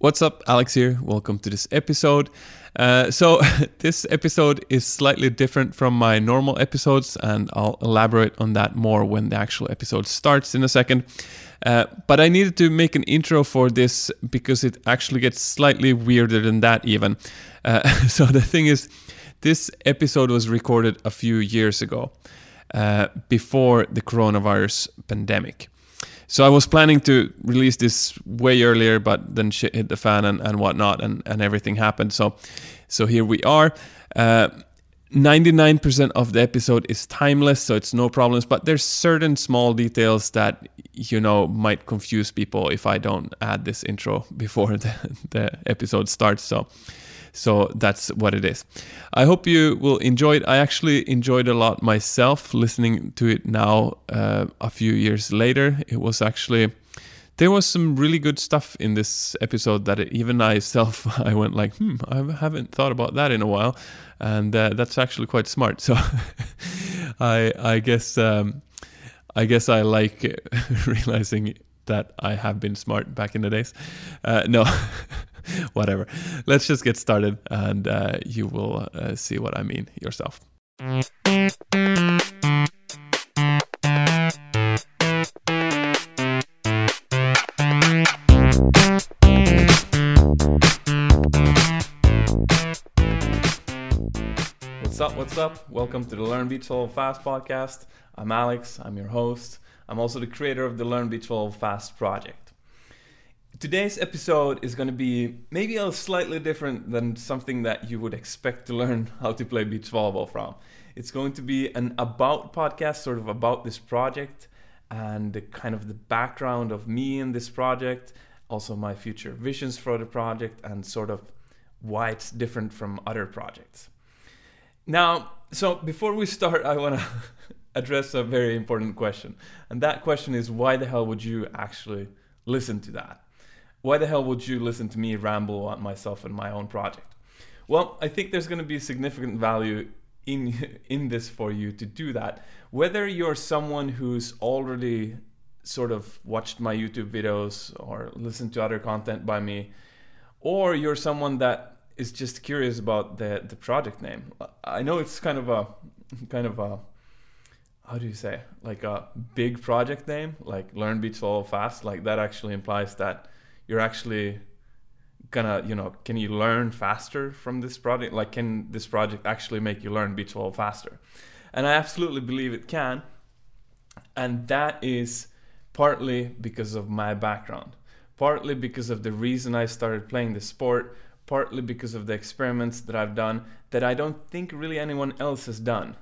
What's up, Alex here. Welcome to this episode. Uh, so, this episode is slightly different from my normal episodes, and I'll elaborate on that more when the actual episode starts in a second. Uh, but I needed to make an intro for this because it actually gets slightly weirder than that, even. Uh, so, the thing is, this episode was recorded a few years ago, uh, before the coronavirus pandemic. So I was planning to release this way earlier, but then shit hit the fan and, and whatnot, and, and everything happened. So, so here we are. Uh, 99% of the episode is timeless, so it's no problems. But there's certain small details that you know might confuse people if I don't add this intro before the, the episode starts. So, so that's what it is. I hope you will enjoy it. I actually enjoyed a lot myself listening to it now uh, a few years later. It was actually there was some really good stuff in this episode that even I myself I went like, hmm, I haven't thought about that in a while, and uh, that's actually quite smart. So I I guess um, I guess I like realizing that I have been smart back in the days. Uh, no. whatever. Let's just get started and uh, you will uh, see what I mean yourself. What's up? What's up? Welcome to the Learn Beach Volleyball Fast podcast. I'm Alex, I'm your host. I'm also the creator of the Learn Beach Volleyball Fast project. Today's episode is going to be maybe a slightly different than something that you would expect to learn how to play beach volleyball from. It's going to be an about podcast, sort of about this project and the kind of the background of me in this project, also my future visions for the project, and sort of why it's different from other projects. Now, so before we start, I want to address a very important question. And that question is why the hell would you actually listen to that? Why the hell would you listen to me ramble on myself and my own project? Well, I think there's going to be significant value in in this for you to do that. Whether you're someone who's already sort of watched my YouTube videos or listened to other content by me, or you're someone that is just curious about the the project name. I know it's kind of a kind of a how do you say like a big project name like learn beach volleyball fast like that actually implies that you're actually gonna you know can you learn faster from this project? Like can this project actually make you learn beach volleyball faster? And i absolutely believe it can. And that is partly because of my background partly because of the reason i started playing the sport partly because of the experiments that i've done that i don't think really anyone else has done.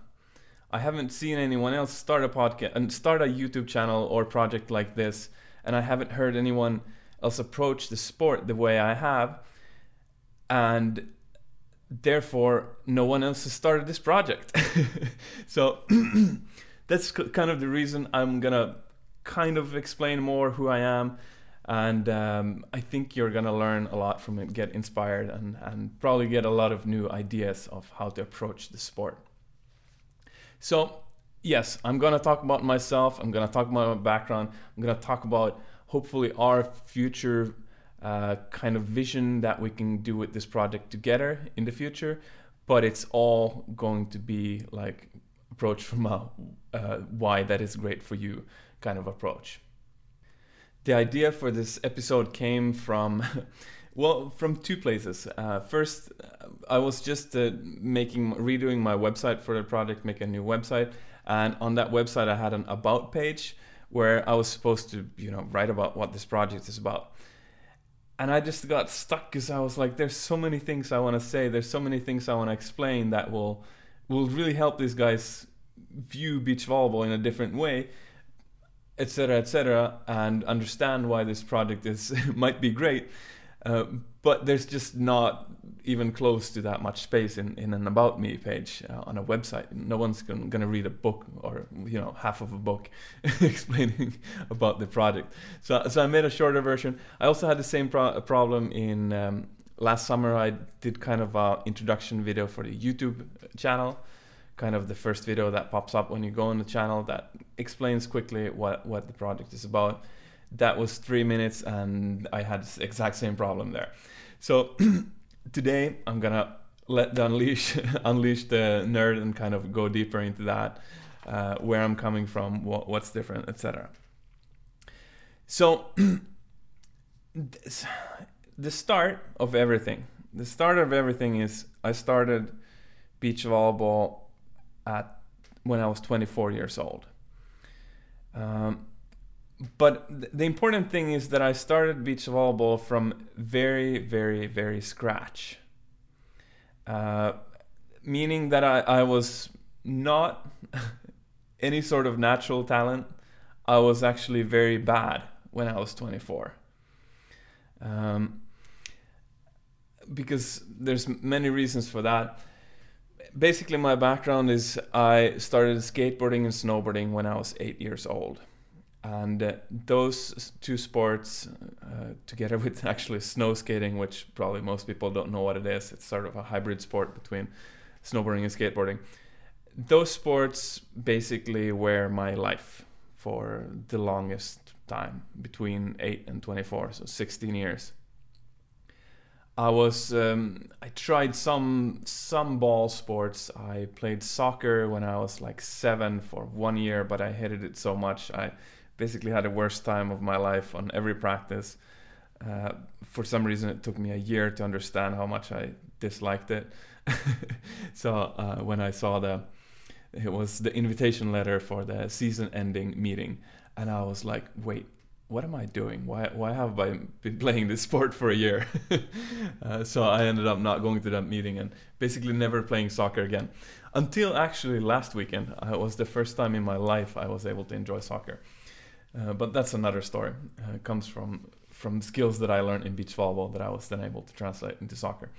I haven't seen anyone else start a podcast and start a youtube channel or project like this and i haven't heard anyone else approach the sport the way I have, and therefore no one else has started this project. so that's kind of the reason I'm gonna kind of explain more who I am. And um, I think you're gonna learn a lot from it, get inspired, and, and probably get a lot of new ideas of how to approach the sport. So, yes, I'm gonna talk about myself, I'm gonna talk about my background, I'm gonna talk about hopefully our future uh, kind of vision that we can do with this project together in the future. But it's all going to be like approach from a uh, why that is great for you kind of approach. The idea for this episode came from. Well, from two places. Uh, first, I was just uh, making redoing my website for the project, make a new website, and on that website I had an about page, where I was supposed to, you know, write about what this project is about. And I just got stuck because I was like, there's so many things I want to say. There's so many things I want to explain that will will really help these guys view beach volleyball in a different way, etc., etc., and understand why this project is might be great. Uh, but there's just not even close to that much space in, in an about me page uh, on a website. No one's going to read a book or you know half of a book explaining about the project. So so I made a shorter version. I also had the same pro- problem in um, last summer. I did kind of a introduction video for the YouTube channel, kind of the first video that pops up when you go on the channel that explains quickly what what the project is about. That was three minutes, and I had exact same problem there. So today I'm gonna let the unleash unleash the nerd and kind of go deeper into that, uh, where I'm coming from, what, what's different, etc. So the start of everything, the start of everything is I started beach volleyball at when I was 24 years old. Um, but th- the important thing is that I started beach volleyball from very, very, very scratch. Uh, meaning that I, I was not any sort of natural talent. I was actually very bad when I was 24. Um, because there's many reasons for that. Basically, my background is I started skateboarding and snowboarding when I was eight years old and uh, those two sports uh, together with actually snow skating which probably most people don't know what it is it's sort of a hybrid sport between snowboarding and skateboarding. Those sports basically were my life for the longest time between 8 and 24 so 16 years. I was um, i tried some some ball sports. I played soccer when i was like 7 for one year but i hated it so much i basically had the worst time of my life on every practice. Uh, for some reason, it took me a year to understand how much I disliked it. so uh, when I saw the, it was the invitation letter for the season-ending meeting, and I was like, wait. What am I doing? Why, why have I been playing this sport for a year? uh, so I ended up not going to that meeting and basically never playing soccer again. Until actually last weekend, uh, it was the first time in my life I was able to enjoy soccer. Uh, but that's another story. Uh, comes from from skills that I learned in beach volleyball that I was then able to translate into soccer.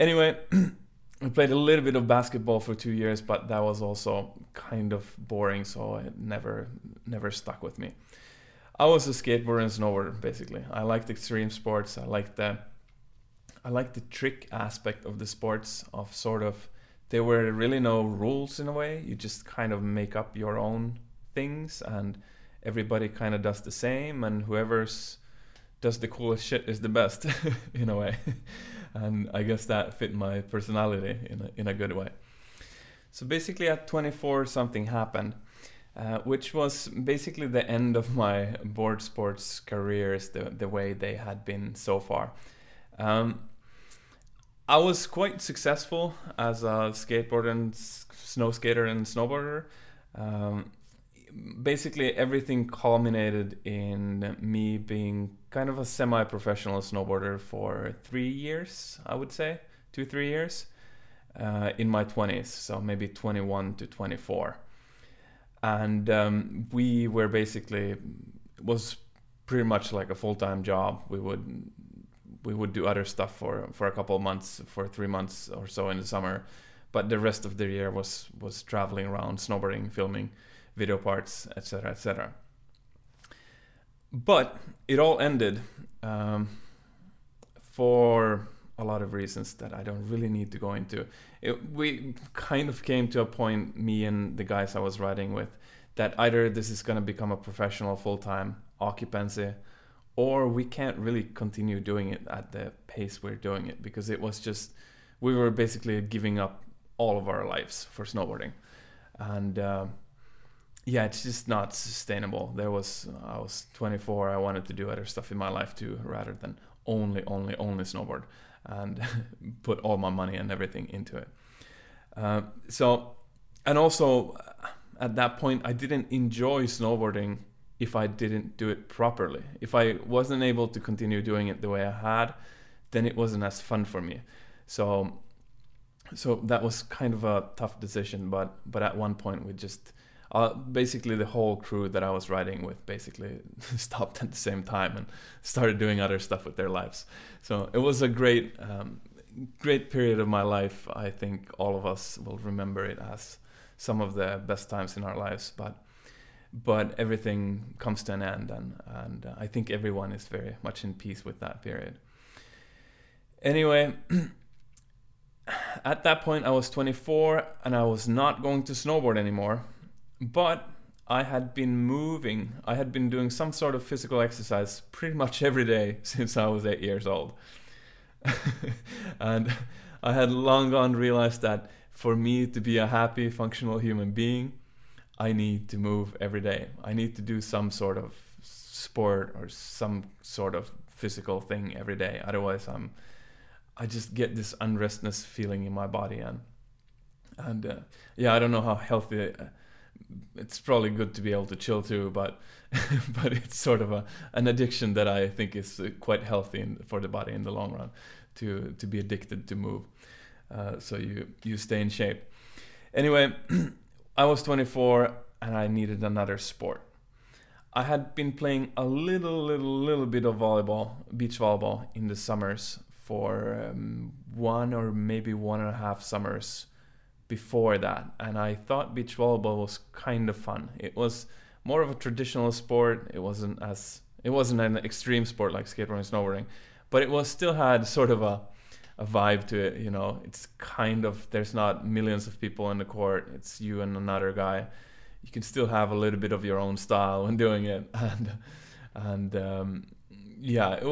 Anyway, I played a little bit of basketball for two years, but that was also kind of boring, so it never never stuck with me. I was a skateboarder and snowboarder basically. I liked extreme sports. I liked the I liked the trick aspect of the sports of sort of there were really no rules in a way. You just kind of make up your own things and everybody kind of does the same and whoever's does the coolest shit is the best in a way. And i guess that fit my personality in a, in a good way. So basically at 24 something happened uh, which was basically the end of my board sports careers the, the way they had been so far. Um, i was quite successful as a skateboarder and snow skater and snowboarder. Um, basically everything culminated in me being kind of a semi-professional snowboarder for three years, I would say, two three years, uh, in my 20s, so maybe 21 to 24, and um, we were basically was pretty much like a full-time job. We would we would do other stuff for for a couple of months, for three months or so in the summer, but the rest of the year was was traveling around, snowboarding, filming video parts, etc., etc. But it all ended um, for a lot of reasons that I don't really need to go into. It, we kind of came to a point, me and the guys I was riding with, that either this is going to become a professional full time occupancy or we can't really continue doing it at the pace we're doing it because it was just, we were basically giving up all of our lives for snowboarding. And uh, yeah, it's just not sustainable. There was I was 24. I wanted to do other stuff in my life too, rather than only, only, only snowboard, and put all my money and everything into it. Uh, so, and also at that point, I didn't enjoy snowboarding if I didn't do it properly. If I wasn't able to continue doing it the way I had, then it wasn't as fun for me. So, so that was kind of a tough decision. But but at one point, we just uh, basically the whole crew that I was riding with basically stopped at the same time and started doing other stuff with their lives. So it was a great, um, great period of my life. I think all of us will remember it as some of the best times in our lives. But but everything comes to an end, and and uh, I think everyone is very much in peace with that period. Anyway. at that point, I was 24 and I was not going to snowboard anymore but I had been moving. I had been doing some sort of physical exercise pretty much every day since I was eight years old. and I had long gone realized that for me to be a happy, functional human being, I need to move every day. I need to do some sort of sport or some sort of physical thing every day. Otherwise, I'm I just get this unrestness feeling in my body and and uh, yeah, I don't know how healthy. It's probably good to be able to chill too, but but it's sort of a an addiction that I think is uh, quite healthy in, for the body in the long run to to be addicted to move. Uh, so you you stay in shape. Anyway, I was 24 and I needed another sport. I had been playing a little, little, little bit of volleyball, beach volleyball in the summers for um, one or maybe one and a half summers before that. And I thought beach volleyball was kind of fun. It was more of a traditional sport. It wasn't as, it wasn't an extreme sport like skateboarding snowboarding, but it was still had sort of a, a vibe to it. You know, it's kind of, there's not millions of people in the court. It's you and another guy you can still have a little bit of your own style when doing it and and um, yeah it,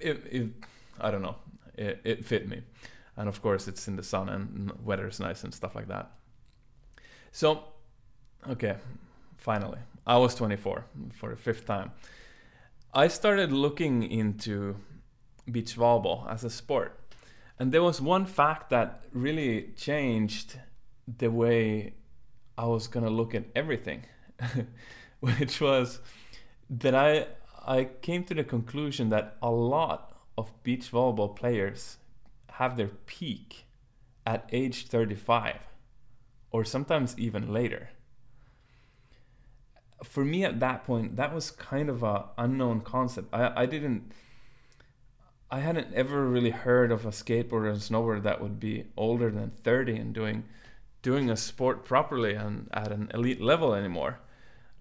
it, it, i don't know it, it fit me and of course it's in the sun and weather is nice and stuff like that. So okay finally i was 24 for the fifth time. I started looking into beach volleyball as a sport. And there was one fact that really changed the way I was gonna look at everything, which was that I I came to the conclusion that a lot of beach volleyball players have their peak at age 35 or sometimes even later. For me at that point, that was kind of a unknown concept. I, I didn't I hadn't ever really heard of a skateboarder and snowboarder that would be older than 30 and doing doing a sport properly and at an elite level anymore.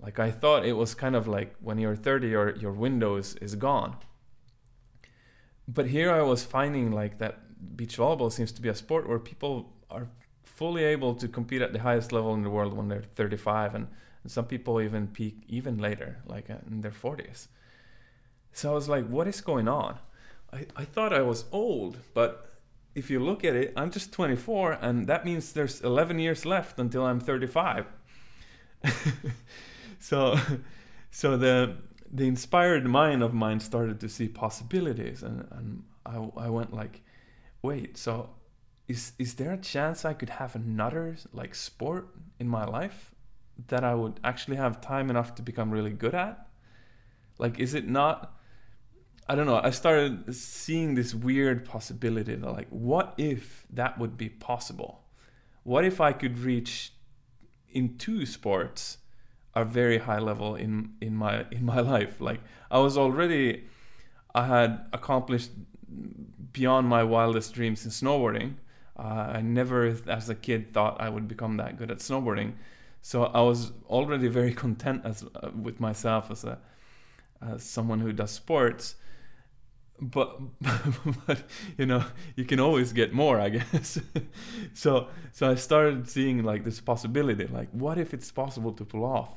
Like I thought it was kind of like when you're 30 your your window is, is gone. But here I was finding like that beach volleyball seems to be a sport where people are fully able to compete at the highest level in the world when they're 35 and, and some people even peak even later like uh, in their 40s. So I was like what is going on? I, I thought I was old, but if you look at it, I'm just 24, and that means there's 11 years left until I'm 35. so, so the the inspired mind of mine started to see possibilities, and and I I went like, wait, so is is there a chance I could have another like sport in my life that I would actually have time enough to become really good at? Like, is it not? I don't know. I started seeing this weird possibility that, like, what if that would be possible? What if I could reach in two sports a very high level in in my in my life? Like, I was already, I had accomplished beyond my wildest dreams in snowboarding. Uh, I never, as a kid, thought I would become that good at snowboarding. So I was already very content as uh, with myself as a as someone who does sports but but you know you can always get more i guess so so i started seeing like this possibility like what if it's possible to pull off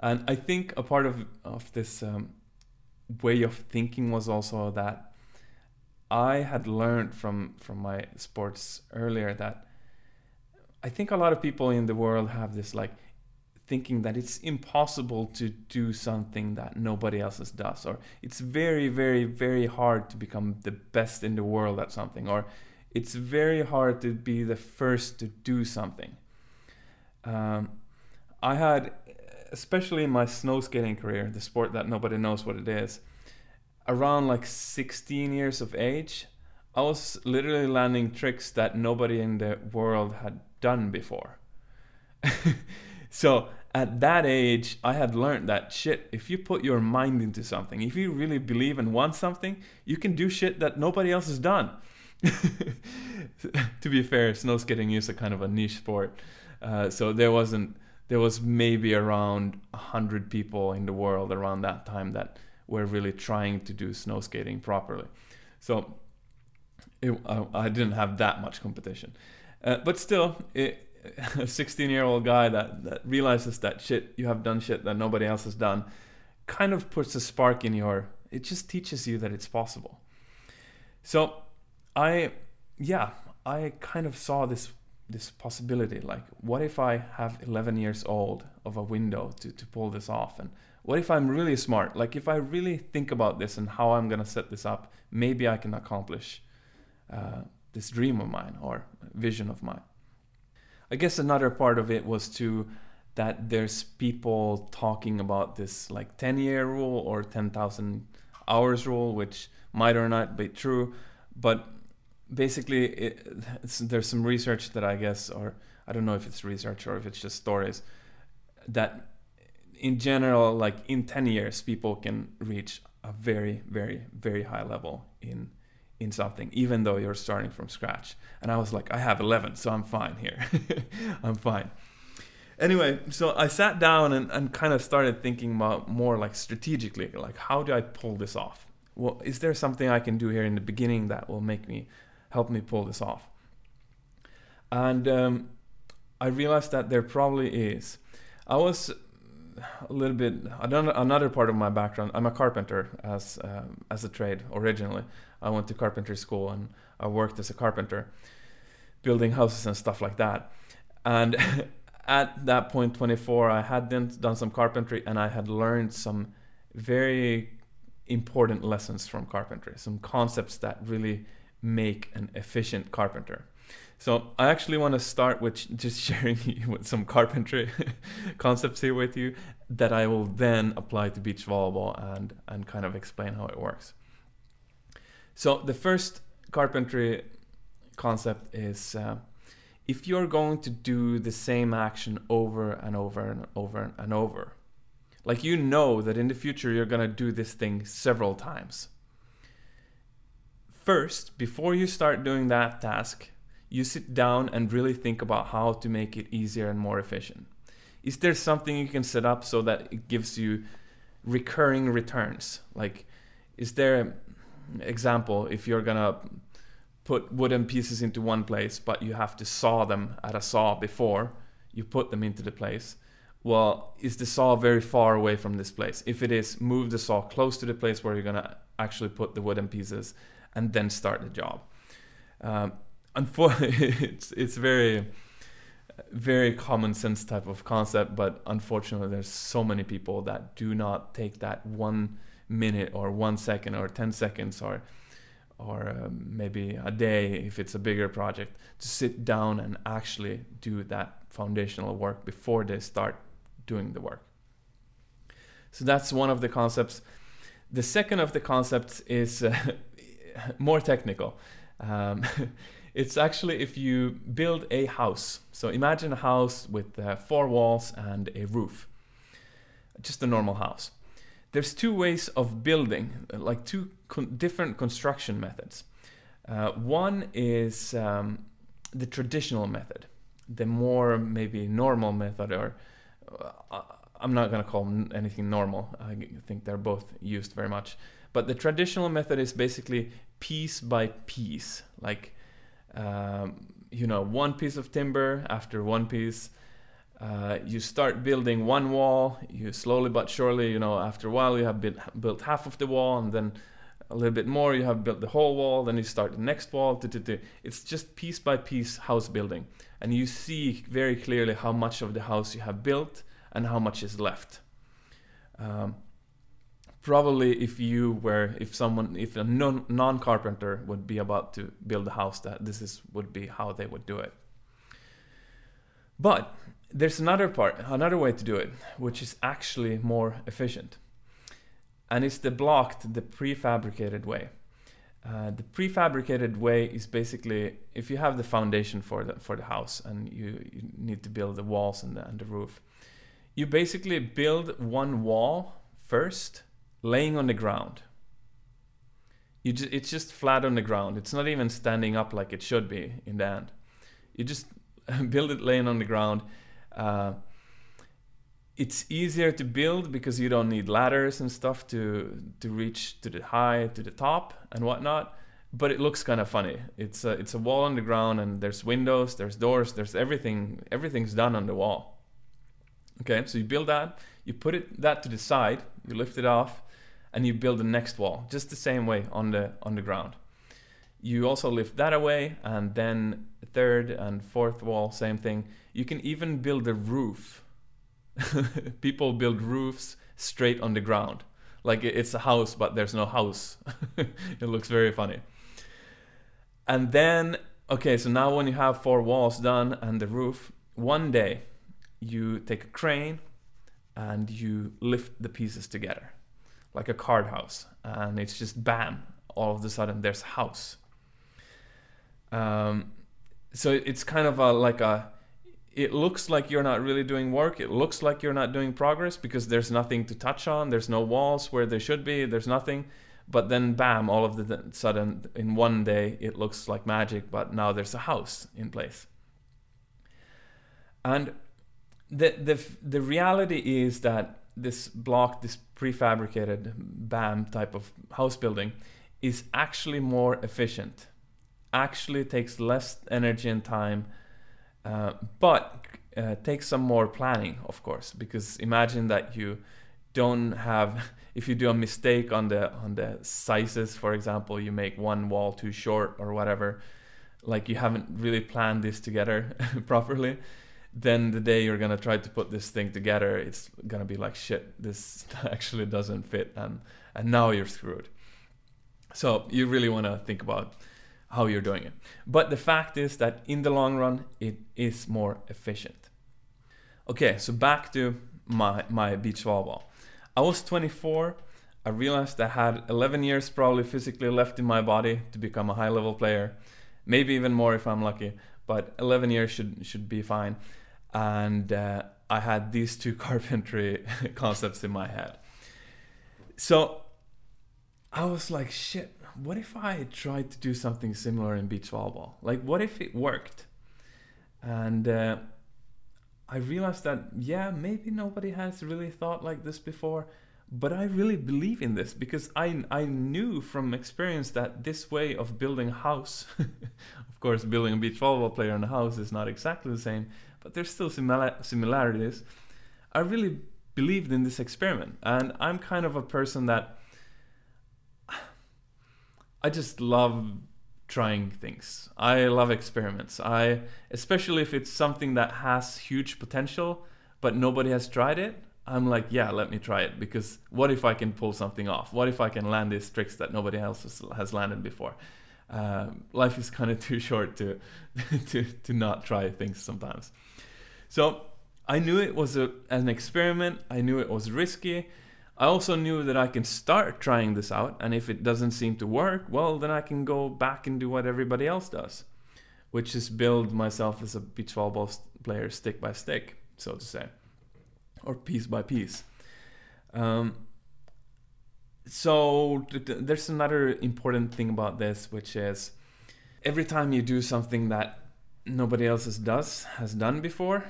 and i think a part of of this um, way of thinking was also that i had learned from from my sports earlier that i think a lot of people in the world have this like thinking that it's impossible to do something that nobody else does or it's very very very hard to become the best in the world at something or it's very hard to be the first to do something. Um, i had especially in my snow skating career the sport that nobody knows what it is around like 16 years of age i was literally landing tricks that nobody in the world had done before so at that age, I had learned that shit, if you put your mind into something, if you really believe and want something, you can do shit that nobody else has done. to be fair, snow skating is a kind of a niche sport. Uh, so there wasn't, there was maybe around 100 people in the world around that time that were really trying to do snow skating properly. So it, I, I, didn't have that much competition. Uh, but still, it, a 16 year old guy that, that realizes that shit you have done shit that nobody else has done kind of puts a spark in your it just teaches you that it's possible so i yeah i kind of saw this this possibility like what if i have 11 years old of a window to, to pull this off and what if i'm really smart? Like if i really think about this and how i'm to set this up maybe i can accomplish uh, this dream of mine or vision of mine. I guess another part of it was to that there's people talking about this like 10 year rule or 10,000 hours rule which might or not be true but basically it, there's some research that I guess or I don't know if it's research or if it's just stories that in general like in 10 years people can reach a very very very high level in in something even though you're starting from scratch and I was like I have 11 so I'm fine here I'm fine anyway so I sat down and, and kind of started thinking about more like strategically like how do I pull this off well is there something I can do here in the beginning that will make me help me pull this off. And um, I realized that there probably is. I was a little bit another part of my background. I'm a carpenter as um, as a trade originally. I went to carpentry school and I worked as a carpenter, building houses and stuff like that. And at that point, 24, I had then done some carpentry and I had learned some very important lessons from carpentry, some concepts that really make an efficient carpenter. So I actually want to start with just sharing with some carpentry concepts here with you that I will then apply to beach volleyball and and kind of explain how it works. So the first carpentry concept is uh, if you're going to do the same action over and over and over and over, like you know that in the future you're gonna do this thing several times First, before you start doing that task, you sit down and really think about how to make it easier and more efficient. Is there something you can set up so that it gives you recurring returns? Like, is there an example if you're gonna put wooden pieces into one place, but you have to saw them at a saw before you put them into the place? Well, is the saw very far away from this place? If it is, move the saw close to the place where you're gonna actually put the wooden pieces and then start the job. Um, unfortunately, it's it's very very common sense type of concept, but unfortunately, there's so many people that do not take that one minute or one second or ten seconds or or um, maybe a day if it's a bigger project to sit down and actually do that foundational work before they start doing the work. So that's one of the concepts. The second of the concepts is uh, more technical. Um, it's actually if you build a house. So imagine a house with uh, four walls and a roof, just a normal house. There's two ways of building, like two con different construction methods. Uh, one is um, the traditional method, the more maybe normal method, or uh, I'm not going to call anything normal. I think they're both used very much. But the traditional method is basically piece by piece, like um, you know, one piece of timber after one piece. Uh, you start building one wall. You slowly but surely, you know, after a while, you have built, built half of the wall, and then a little bit more. You have built the whole wall. Then you start the next wall. It's just piece by piece house building, and you see very clearly how much of the house you have built and how much is left. Um, probably if you were if someone if a non carpenter would be about to build a house that this is would be how they would do it. But there's another part another way to do it which is actually more efficient. And it's the blocked the prefabricated way. Uh, the prefabricated way is basically if you have the foundation for the for the house and you, you need to build the walls and the, and the roof you basically build one wall first laying on the ground. Just, it's just flat on the ground. It's not even standing up like it should be in the end. You just build it laying on the ground. Uh, it's easier to build because you don't need ladders and stuff to to reach to the high to the top and whatnot. but it looks kind of funny. It's a, it's a wall on the ground, and there's windows, there's doors, there's everything. Everything's done on the wall. Okay, so you build that, you put it that to the side, you lift it off, and you build the next wall just the same way on the on the ground. You also lift that away, and then third and fourth wall, same thing. You can even build a roof. People build roofs straight on the ground, like it's a house, but there's no house. it looks very funny. And then, okay, so now when you have four walls done and the roof, one day you take a crane and you lift the pieces together like a card house and it's just bam all of a sudden there's a house. Um, so it's kind of a like a it looks like you're not really doing work. It looks like you're not doing progress because there's nothing to touch on. There's no walls where there should be. There's nothing. But then bam all of the sudden in one day it looks like magic but now there's a house in place. And the the the reality is that this block this prefabricated bam type of house building is actually more efficient actually takes less energy and time, uh, but uh, takes some more planning, of course, because imagine that you don't have if you do a mistake on the on the sizes for example you make one wall too short or whatever like you haven't really planned this together properly then the day you're gonna try to put this thing together it's gonna be like shit this actually doesn't fit and and now you're screwed so you really want to think about how you're doing it. But the fact is that in the long run, it is more efficient. Okay, so back to my, my beach volleyball. I was 24. I realized I had 11 years probably physically left in my body to become a high level player. Maybe even more if I'm lucky, but 11 years should, should be fine. And uh, I had these two carpentry concepts in my head. So I was like, shit, what if I tried to do something similar in beach volleyball? Like, what if it worked? And uh, I realized that, yeah, maybe nobody has really thought like this before, but I really believe in this because I, I knew from experience that this way of building a house, of course, building a beach volleyball player in a house is not exactly the same, but there's still simila- similarities. I really believed in this experiment, and I'm kind of a person that I just love trying things. I love experiments. I especially if it's something that has huge potential but nobody has tried it. I'm like, yeah, let me try it because what if I can pull something off? What if I can land these tricks that nobody else has, has landed before? Uh, life is kind of too short to, to to not try things sometimes. So I knew it was a, an experiment. I knew it was risky. I also knew that I can start trying this out, and if it doesn't seem to work, well, then I can go back and do what everybody else does, which is build myself as a beach volleyball player stick by stick, so to say, or piece by piece. Um, so th- th- there's another important thing about this, which is every time you do something that nobody else has does has done before,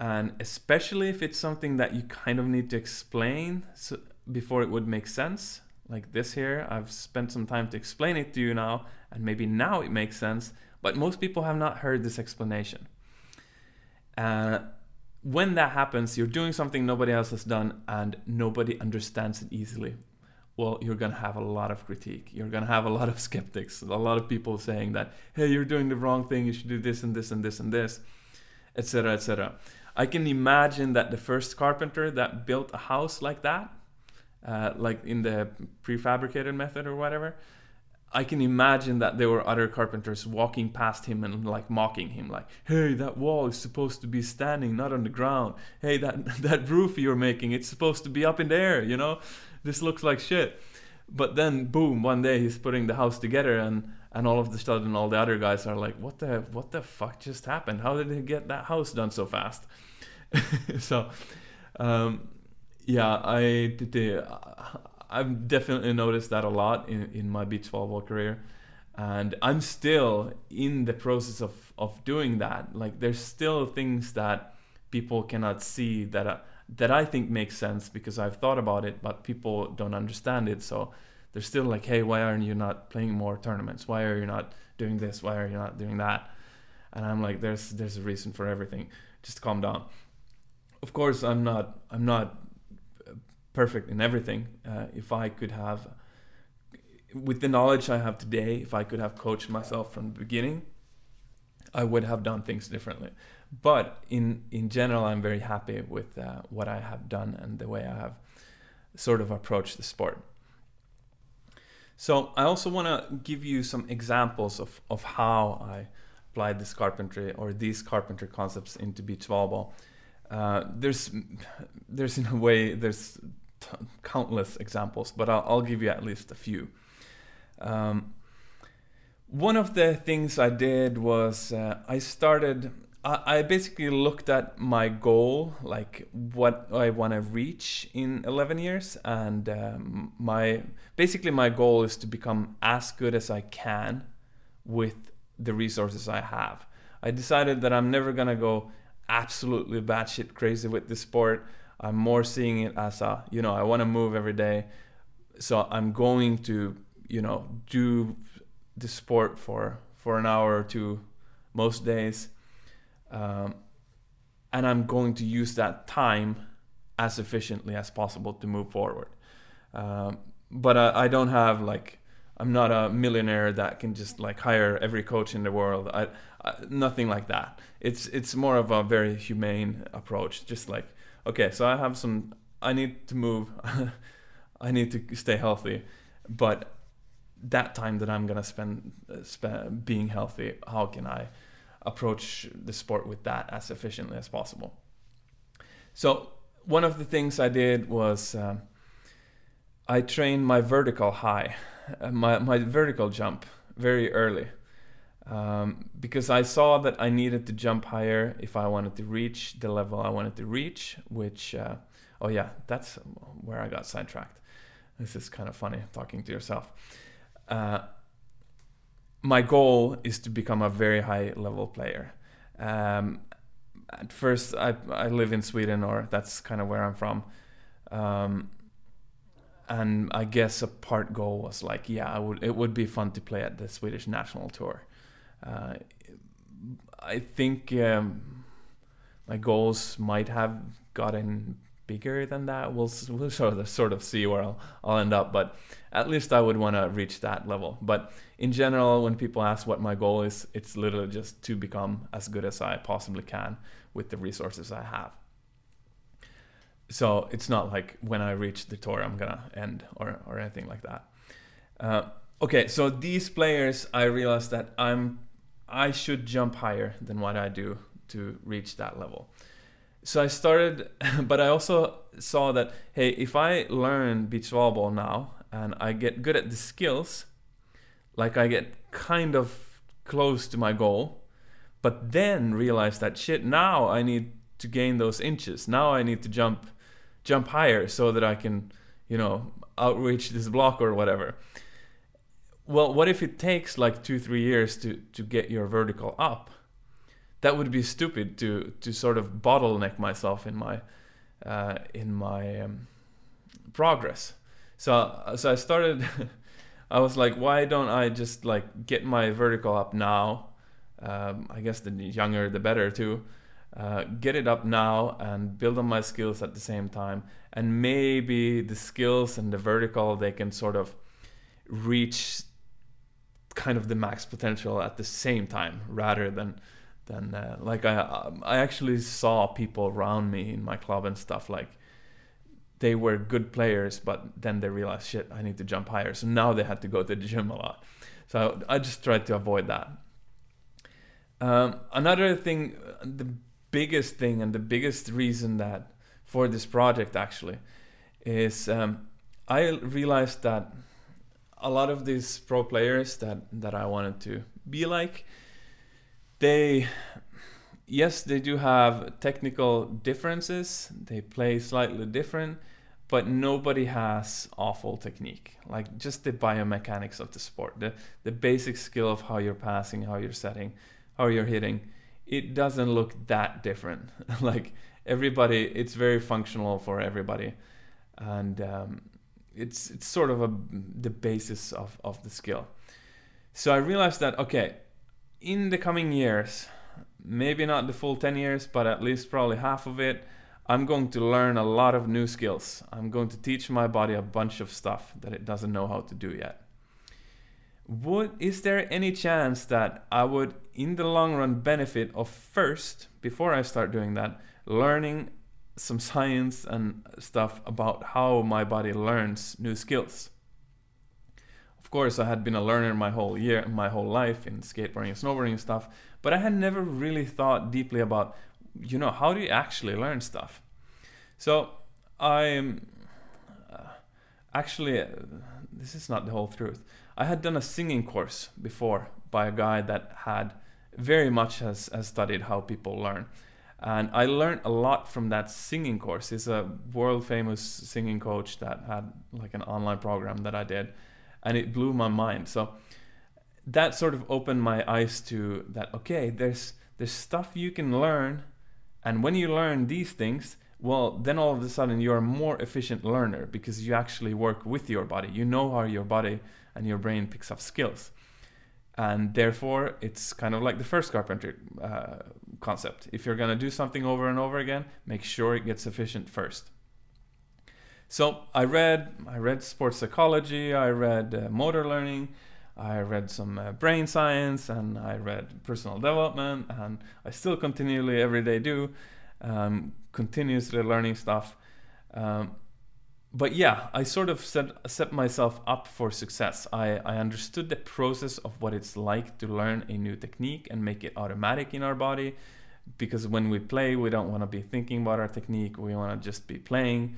and especially if it's something that you kind of need to explain so, before it would make sense like this here i've spent some time to explain it to you now and maybe now it makes sense but most people have not heard this explanation. Uh, when that happens you're doing something nobody else has done and nobody understands it easily well you're going to have a lot of critique you're going to have a lot of skeptics a lot of people saying that hey you're doing the wrong thing you should do this and this and this and this etc etc I can imagine that the first carpenter that built a house like that, uh, like in the prefabricated method or whatever, I can imagine that there were other carpenters walking past him and like mocking him, like, "Hey, that wall is supposed to be standing, not on the ground. Hey, that that roof you're making, it's supposed to be up in the air. You know, this looks like shit." But then, boom! One day he's putting the house together, and and all of the sudden, all the other guys are like, "What the what the fuck just happened? How did he get that house done so fast?" so, um, yeah, I did. I've definitely noticed that a lot in, in my beach volleyball career, and I'm still in the process of of doing that. Like, there's still things that people cannot see that. Uh, that I think makes sense because I've thought about it, but people don't understand it. So they're still like, hey, why aren't you not playing more tournaments? Why are you not doing this? Why are you not doing that? And I'm like, there's there's a reason for everything. Just calm down. Of course, I'm not I'm not perfect in everything. Uh, if I could have, with the knowledge I have today, if I could have coached myself from the beginning, I would have done things differently. But in in general, I'm very happy with uh, what I have done and the way I have sort of approached the sport. So I also want to give you some examples of, of how I applied this carpentry or these carpentry concepts into beach volleyball. Uh, there's there's in a way there's countless examples, but I'll, I'll, give you at least a few. Um, one of the things I did was uh, I started. I, basically looked at my goal, like what I want to reach in 11 years, and um, my basically my goal is to become as good as I can with the resources I have. I decided that I'm never gonna go absolutely batshit crazy with the sport. I'm more seeing it as a, you know, I want to move every day. So I'm going to, you know, do the sport for for an hour or two most days. Um, and I'm going to use that time as efficiently as possible to move forward. Um, but I, I, don't have like I'm not a millionaire that can just like hire every coach in the world. I, I, nothing like that. It's it's more of a very humane approach. Just like okay, so I have some, I need to move, I need to stay healthy, but that time that I'm gonna spend, spend being healthy, how can I approach the sport with that as efficiently as possible? So one of the things I did was um, I trained my vertical high, uh, my my vertical jump very early. Um, because I saw that I needed to jump higher if I wanted to reach the level I wanted to reach, which, uh, oh yeah, that's where I got sidetracked. This is kind of funny talking to yourself. Uh, my goal is to become a very high level player. Um, at first, I, I live in Sweden, or that's kind of where I'm from. Um, and I guess a part goal was like, yeah, would, it would be fun to play at the Swedish national tour. Uh, I think um, my goals might have gotten bigger than that. We'll, we'll sort of sort of see where I'll, I'll end up, but at least I would want to reach that level. But in general, when people ask what my goal is, it's literally just to become as good as I possibly can with the resources I have. So it's not like when I reach the tour, I'm gonna end or or anything like that. Uh, okay, so these players, I realized that I'm I should jump higher than what I do to reach that level. So I started, but I also saw that hey, if I learn beach volleyball now and I get good at the skills, like I get kind of close to my goal, but then realize that shit, now I need to gain those inches. Now I need to jump jump higher so that I can, you know, outreach this block or whatever well, what if it takes like two, three years to, to get your vertical up? That would be stupid to to sort of bottleneck myself in my uh, in my um, progress. So so I started. I was like, why don't I just like get my vertical up now? Um, I guess the younger the better too. Uh, get it up now and build on my skills at the same time, and maybe the skills and the vertical they can sort of reach kind of the max potential at the same time rather than than uh, like I um, I actually saw people around me in my club and stuff like they were good players but then they realized shit I need to jump higher. So now they had to go to the gym a lot. So I just tried to avoid that. Um, another thing the biggest thing and the biggest reason that for this project actually is um, I realized that a lot of these pro players that that I wanted to be like, they yes, they do have technical differences. They play slightly different, but nobody has awful technique. Like just the biomechanics of the sport, the the basic skill of how you're passing, how you're setting, how you're hitting. It doesn't look that different. like everybody, it's very functional for everybody, and um, it's it's sort of a the basis of of the skill. So I realized that okay, in the coming years, maybe not the full 10 years, but at least probably half of it, I'm going to learn a lot of new skills. I'm going to teach my body a bunch of stuff that it doesn't know how to do yet. Would is there any chance that I would in the long run benefit of first before I start doing that learning some science and stuff about how my body learns new skills? Course, I had been a learner my whole year, my whole life in skateboarding and snowboarding and stuff, but I had never really thought deeply about you know, how do you actually learn stuff? So I uh, actually, uh, this is not the whole truth. I had done a singing course before by a guy that had very much has, has studied how people learn. And I learned a lot from that singing course. He's a world famous singing coach that had like an online program that I did, and it blew my mind. So that sort of opened my eyes to that. Okay, there's there's stuff you can learn and when you learn these things, well, then all of a sudden you're a more efficient learner because you actually work with your body. You know how your body and your brain picks up skills. And therefore, it's kind of like the first carpenter uh, concept. If you're going to do something over and over again, make sure it gets efficient first. So I read, I read sports psychology, I read uh, motor learning, I read some uh, brain science and I read personal development, and I still continually every day do, um, continuously learning stuff. Um, but yeah, I sort of set, set myself up for success. I, I understood the process of what it's like to learn a new technique and make it automatic in our body. Because when we play, we don't want to be thinking about our technique, we want to just be playing.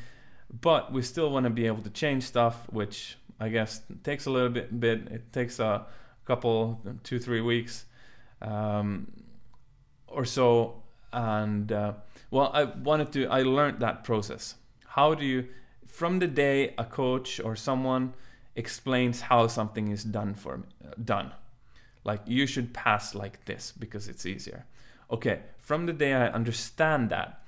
But we still want to be able to change stuff, which I guess takes a little bit. Bit it takes a couple, two, three weeks, um, or so. And uh, well, I wanted to. I learned that process. How do you, from the day a coach or someone explains how something is done for done, like you should pass like this because it's easier. Okay, from the day I understand that,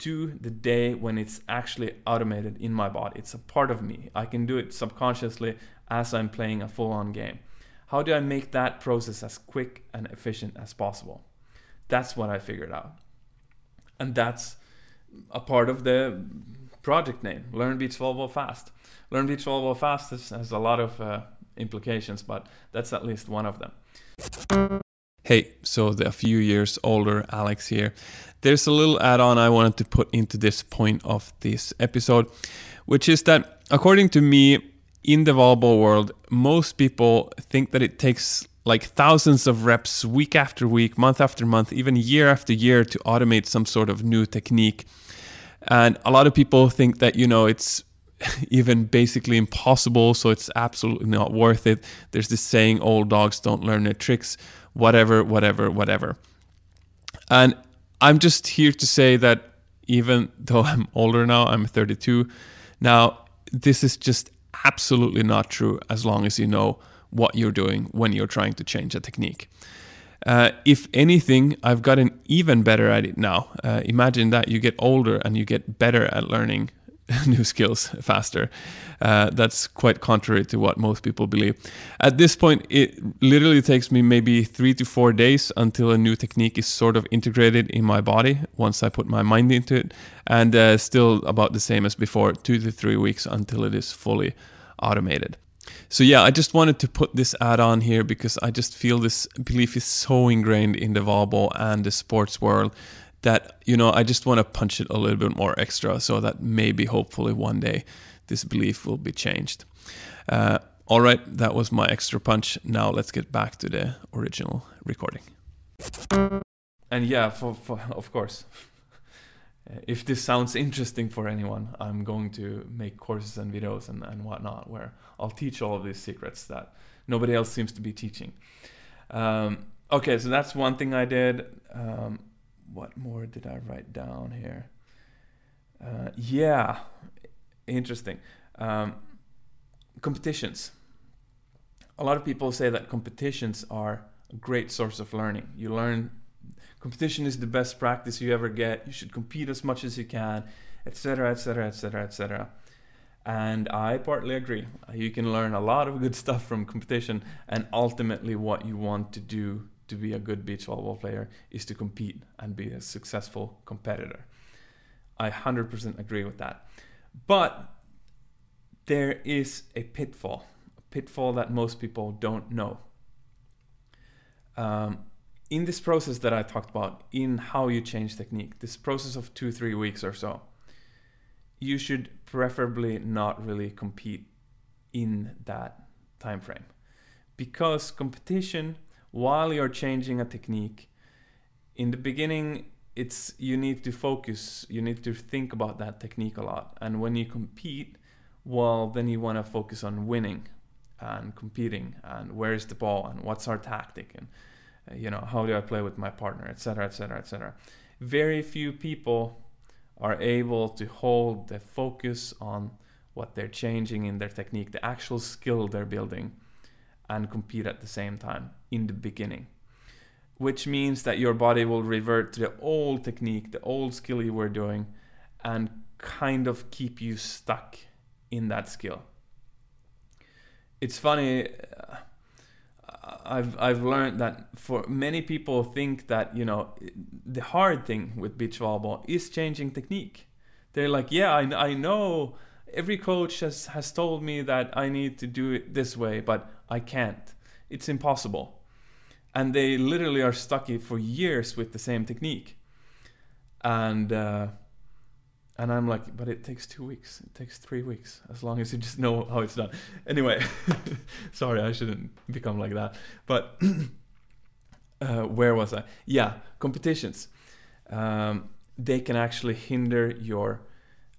to the day when it's actually automated in my body. It's a part of me. I can do it subconsciously as I'm playing a full on game. How do I make that process as quick and efficient as possible? That's what I figured out. And that's a part of the project name, Learn Beach Volleyball Fast. Learn Beach Volleyball Fast has, has a lot of uh, implications, but that's at least one of them. Hey, so the few years older Alex here. There's a little add on I wanted to put into this point of this episode, which is that according to me, in the volleyball world, most people think that it takes like thousands of reps week after week, month after month, even year after year to automate some sort of new technique. And a lot of people think that, you know, it's even basically impossible, so it's absolutely not worth it. There's this saying, old dogs don't learn their tricks whatever, whatever, whatever. And I'm just here to say that even though I'm older now, I'm 32 now, this is just absolutely not true as long as you know what you're doing when you're trying to change a technique. Uh, if anything, I've gotten even better at it now. Uh, imagine that you get older and you get better at learning new skills faster. Uh, that's quite contrary to what most people believe. At this point, it literally takes me maybe three to four days until a new technique is sort of integrated in my body once I put my mind into it, and uh, still about the same as before, two to three weeks until it is fully automated. So yeah, I just wanted to put this add on here because I just feel this belief is so ingrained in the volleyball and the sports world that you know I just want to punch it a little bit more extra so that maybe hopefully one day this belief will be changed. Uh, all right, that was my extra punch. Now let's get back to the original recording. And yeah, for, for of course, if this sounds interesting for anyone, I'm going to make courses and videos and, and whatnot where I'll teach all of these secrets that nobody else seems to be teaching. Um, okay, so that's one thing I did. Um, what more did I write down here? Uh, yeah, interesting. Um, competitions. A lot of people say that competitions are a great source of learning. You learn competition is the best practice you ever get. You should compete as much as you can, etc., etc., etc., etc. And I partly agree. You can learn a lot of good stuff from competition, and ultimately, what you want to do to be a good beach volleyball player is to compete and be a successful competitor. I 100% agree with that. But there is a pitfall, a pitfall that most people don't know. Um, in this process that I talked about, in how you change technique, this process of two, three weeks or so, you should preferably not really compete in that time frame because competition while you're changing a technique in the beginning it's you need to focus you need to think about that technique a lot. And when you compete well then you want to focus on winning and competing and where is the ball and what's our tactic and you know how do i play with my partner etc etc etc very few people are able to hold the focus on what they're changing in their technique, the actual skill they're building, and compete at the same time in the beginning. Which means that your body will revert to the old technique, the old skill you were doing, and kind of keep you stuck in that skill. It's funny. Uh, I've I've learned that for many people think that you know the hard thing with beach volleyball is changing technique. They're like, yeah, I, I know every coach has has told me that I need to do it this way, but I can't. It's impossible, and they literally are stuck for years with the same technique. And uh, and I'm like, but it takes two weeks. It takes three weeks, as long as you just know how it's done. Anyway, sorry, I shouldn't become like that. But uh, where was I? Yeah, competitions. Um, they can actually hinder your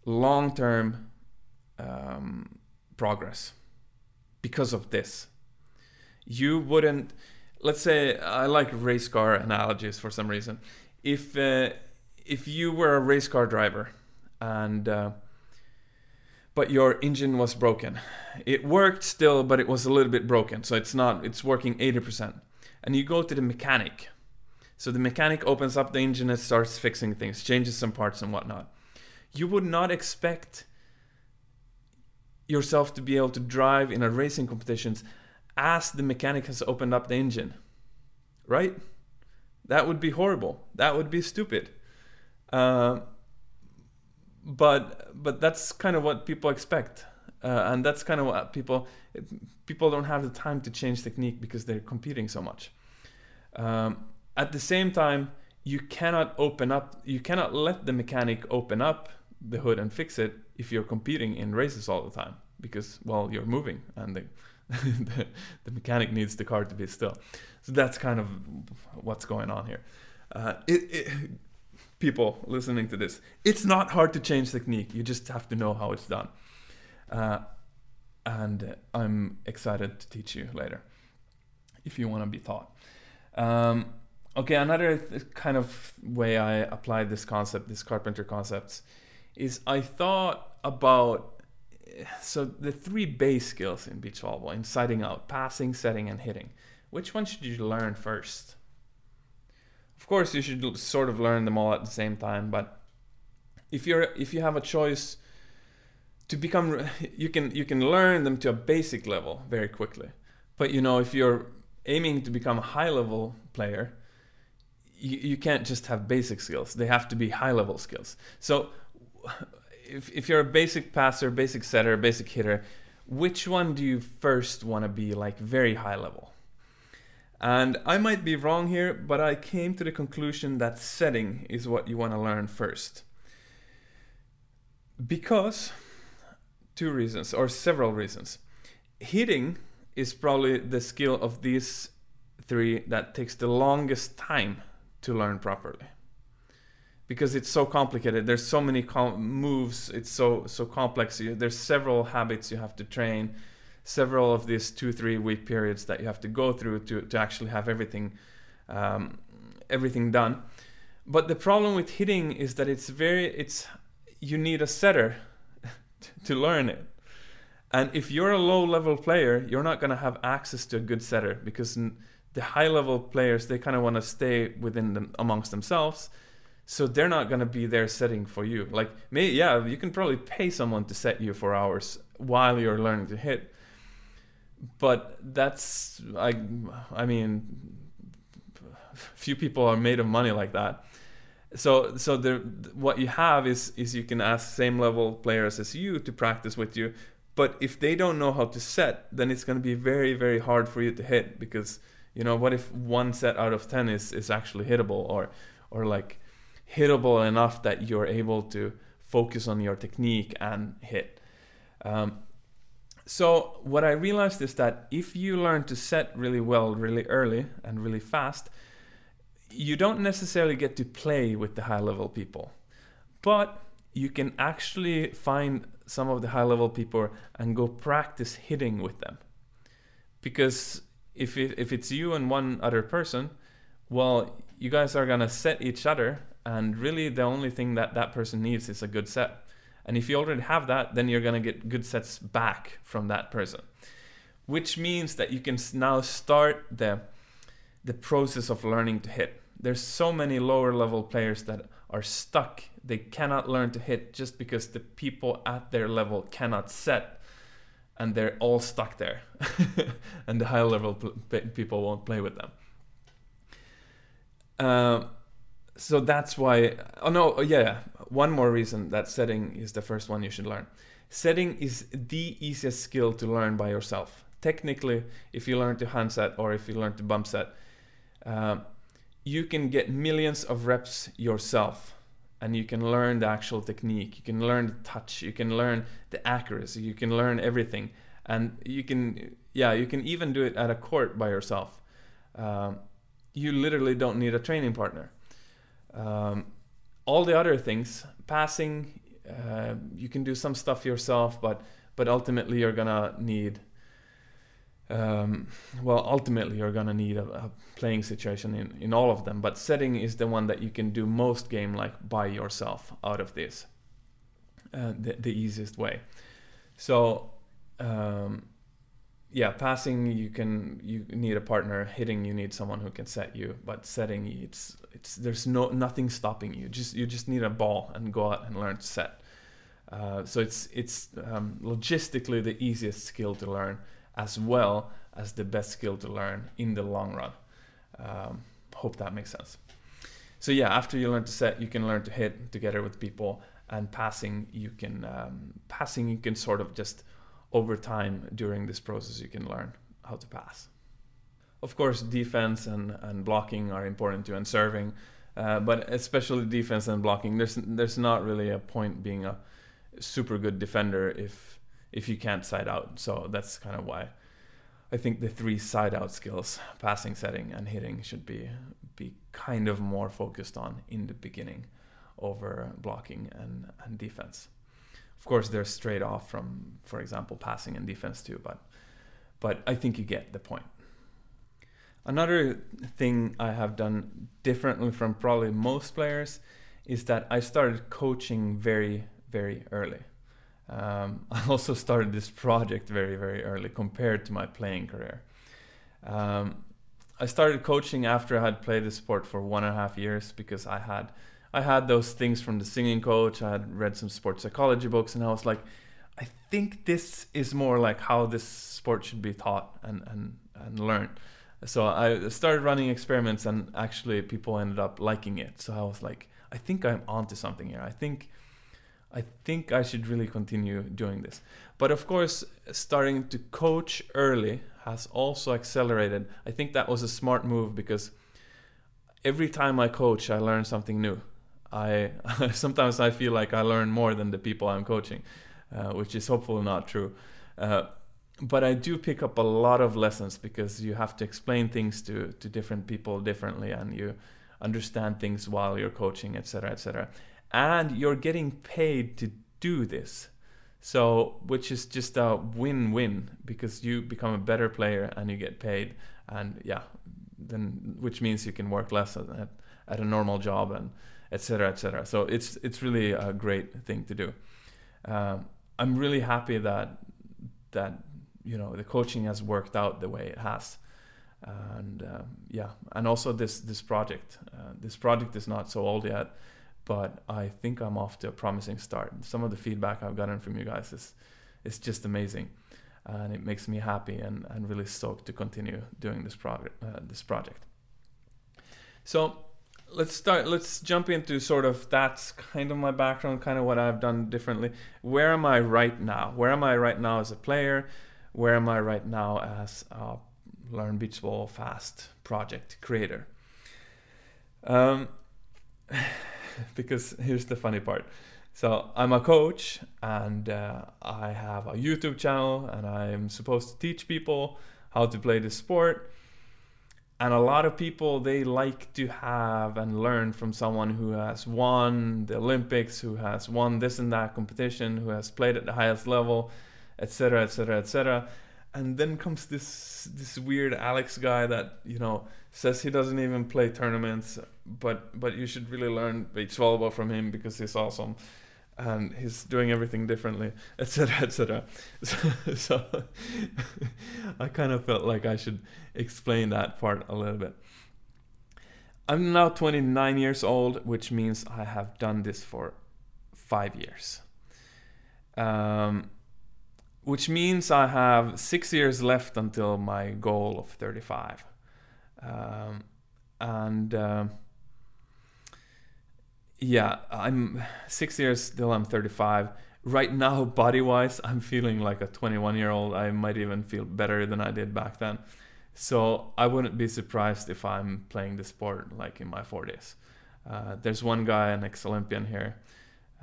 long-term um, progress because of this. You wouldn't. Let's say I like race car analogies for some reason. If uh, if you were a race car driver and uh, but your engine was broken. It worked still, but it was a little bit broken, so it's not. It's working 80%. And you go to the mechanic. So the mechanic opens up the engine and starts fixing things, changes some parts and whatnot. You would not expect yourself to be able to drive in a racing competitions as the mechanic has opened up the engine, right? That would be horrible. That would be stupid. Uh, but but that's kind of what people expect uh, and that's kind of what people people don't have the time to change technique because they're competing so much um, at the same time you cannot open up you cannot let the mechanic open up the hood and fix it if you're competing in races all the time because well you're moving and the, the, the mechanic needs the car to be still so that's kind of what's going on here uh, it, it, people listening to this. It's not hard to change technique. You just have to know how it's done. Uh, and I'm excited to teach you later if you want to be taught. Um, okay, another kind of way I applied this concept, this carpenter concepts, is I thought about so the three base skills in beach volleyball: in setting out, passing, setting, and hitting. Which one should you learn first? Of course, you should sort of learn them all at the same time, but if you're if you have a choice to become you can you can learn them to a basic level very quickly. But you know, if you're aiming to become a high level player, you, you can't just have basic skills. They have to be high level skills. So if if you're a basic passer, basic setter, basic hitter, which one do you first want to be like very high level? And I might be wrong here, but I came to the conclusion that setting is what you want to learn first. Because, two reasons, or several reasons. Hitting is probably the skill of these three that takes the longest time to learn properly. Because it's so complicated, there's so many com- moves, it's so so complex. There's several habits you have to train several of these two three week periods that you have to go through to, to actually have everything um, everything done. But the problem with hitting is that it's very it's you need a setter to learn it. And if you're a low level player you're not going to have access to a good setter because the high level players they kind of want to stay within them amongst themselves so they're not going to be there setting for you. Like yeah you can probably pay someone to set you for hours while you're learning to hit. But that's i i mean few people are made of money like that. So so what you have is is you can ask same level players as you to practice with you. But if they don't know how to set then it's going to be very very hard for you to hit because you know what if one set out of 10 is is actually hittable or or like hittable enough that you're able to focus on your technique and hit um, so what i realized is that if you learn to set really well really early and really fast you don't necessarily get to play with the high level people, but you can actually find some of the high level people and go practice hitting with them. Because if it, if it's you and one other person, well, you guys are gonna set each other, and really the only thing that that person needs is a good set. And if you already have that, then you're gonna get good sets back from that person, which means that you can now start the the process of learning to hit there's so many lower level players that are stuck. They cannot learn to hit just because the people at their level cannot set and they're all stuck there. and the high level people won't play with them. Uh, so that's why. Oh no, oh, yeah. One more reason that setting is the first one you should learn. Setting is the easiest skill to learn by yourself. Technically, if you learn to hand set or if you learn to bump set, uh, you can get millions of reps yourself and you can learn the actual technique you can learn the touch you can learn the accuracy you can learn everything and you can yeah you can even do it at a court by yourself um, you literally don't need a training partner um, all the other things passing uh, you can do some stuff yourself but but ultimately you're gonna need um, well, ultimately you're gonna need a, a, playing situation in, in all of them, but setting is the one that you can do most game like by yourself out of this, uh, the, the easiest way. So, um, yeah, passing you can you need a partner. Hitting you need someone who can set you, but setting it's it's there's no nothing stopping you. Just you just need a ball and go out and learn to set. Uh, so it's it's um, logistically the easiest skill to learn as well as the best skill to learn in the long run. Um, hope that makes sense. So yeah, after you learn to set, you can learn to hit together with people, and passing you can um, passing you can sort of just over time during this process you can learn how to pass. Of course, defense and, and blocking are important too, and serving, uh, but especially defense and blocking. There's there's not really a point being a super good defender if if you can't side out. So that's kind of why I think the three side out skills, passing, setting, and hitting, should be be kind of more focused on in the beginning over blocking and, and defense. Of course, they're straight off from, for example, passing and defense too, but but I think you get the point. Another thing I have done differently from probably most players is that I started coaching very, very early. Um, I also started this project very, very early compared to my playing career. Um, I started coaching after I had played the sport for one and a half years because I had I had those things from the singing coach. I had read some sports psychology books, and I was like, I think this is more like how this sport should be taught and and and learned. So I started running experiments, and actually people ended up liking it. So I was like, I think I'm onto something here. I think I think I should really continue doing this. But of course, starting to coach early has also accelerated. I think that was a smart move because every time I coach, I learn something new. I sometimes I feel like I learn more than the people I'm coaching, uh, which is hopefully not true. Uh, but I do pick up a lot of lessons because you have to explain things to to different people differently, and you understand things while you're coaching, etc., etc and you're getting paid to do this. So, which is just a win-win because you become a better player and you get paid, and yeah, then which means you can work less at, at a normal job and etc. etc. So it's it's really a great thing to do. Um, I'm really happy that that you know the coaching has worked out the way it has, and uh, yeah, and also this this project. Uh, this project is not so old yet, but I think I'm off to a promising start. Some of the feedback I've gotten from you guys is is just amazing, and it makes me happy and, and really stoked to continue doing this project. Uh, this project. So let's start. Let's jump into sort of that's kind of my background, kind of what I've done differently. Where am I right now? Where am I right now as a player? Where am I right now as a Learn Beach Volleyball Fast project creator? Um, because here's the funny part. So I'm a coach and uh, I have a YouTube channel and I'm supposed to teach people how to play this sport. And a lot of people they like to have and learn from someone who has won the Olympics, who has won this and that competition, who has played at the highest level, etc., etc., etc and then comes this this weird Alex guy that you know says he doesn't even play tournaments, but but you should really learn beach volleyball from him because he's awesome, and he's doing everything differently, etc. etc. So, so I kind of felt like I should explain that part a little bit. I'm now 29 years old, which means I have done this for five years. Um, which means I have six years left until my goal of 35. Um, and uh, yeah, I'm six years till I'm 35. Right now, body wise, I'm feeling like a 21 year old. I might even feel better than I did back then. So I wouldn't be surprised if I'm playing the sport like in my 40s. Uh, there's one guy, an ex Olympian here,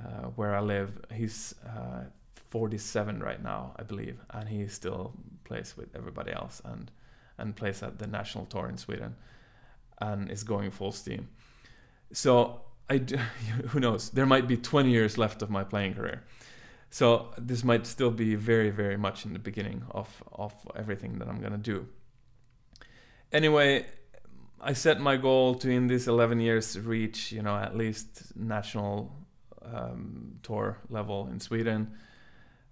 uh, where I live. He's uh, 47 right now, I believe, and he still plays with everybody else and and plays at the national tour in Sweden and is going full steam. So I do, who knows? There might be 20 years left of my playing career. So this might still be very very much in the beginning of of everything that I'm going to do. Anyway, I set my goal to in these 11 years reach, you know, at least national um, tour level in Sweden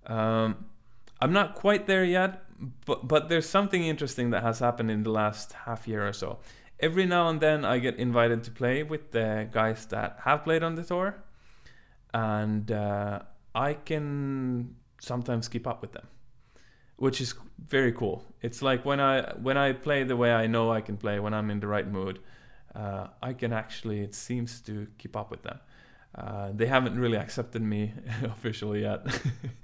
um, I'm not quite there yet, but but there's something interesting that has happened in the last half year or so. Every now and then, I get invited to play with the guys that have played on the tour, and uh, I can sometimes keep up with them, which is very cool. It's like when I when I play the way I know I can play when I'm in the right mood, uh, I can actually it seems to keep up with them. Uh, they haven't really accepted me officially yet.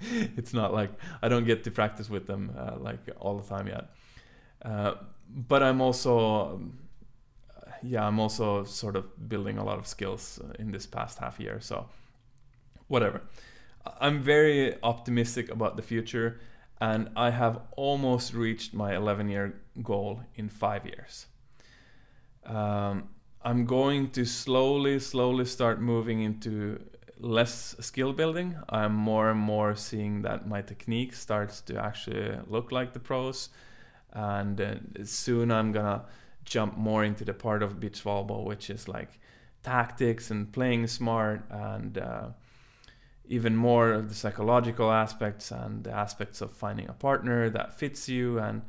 it's not like I don't get to practice with them uh, like all the time yet. Uh, but I'm also, yeah, I'm also sort of building a lot of skills uh, in this past half year. So, whatever. I'm very optimistic about the future, and I have almost reached my 11 year goal in five years. Um, I'm going to slowly, slowly start moving into less skill building. I'm more and more seeing that my technique starts to actually look like the pros, and uh, soon I'm gonna jump more into the part of beach volleyball, which is like tactics and playing smart, and uh, even more of the psychological aspects and the aspects of finding a partner that fits you and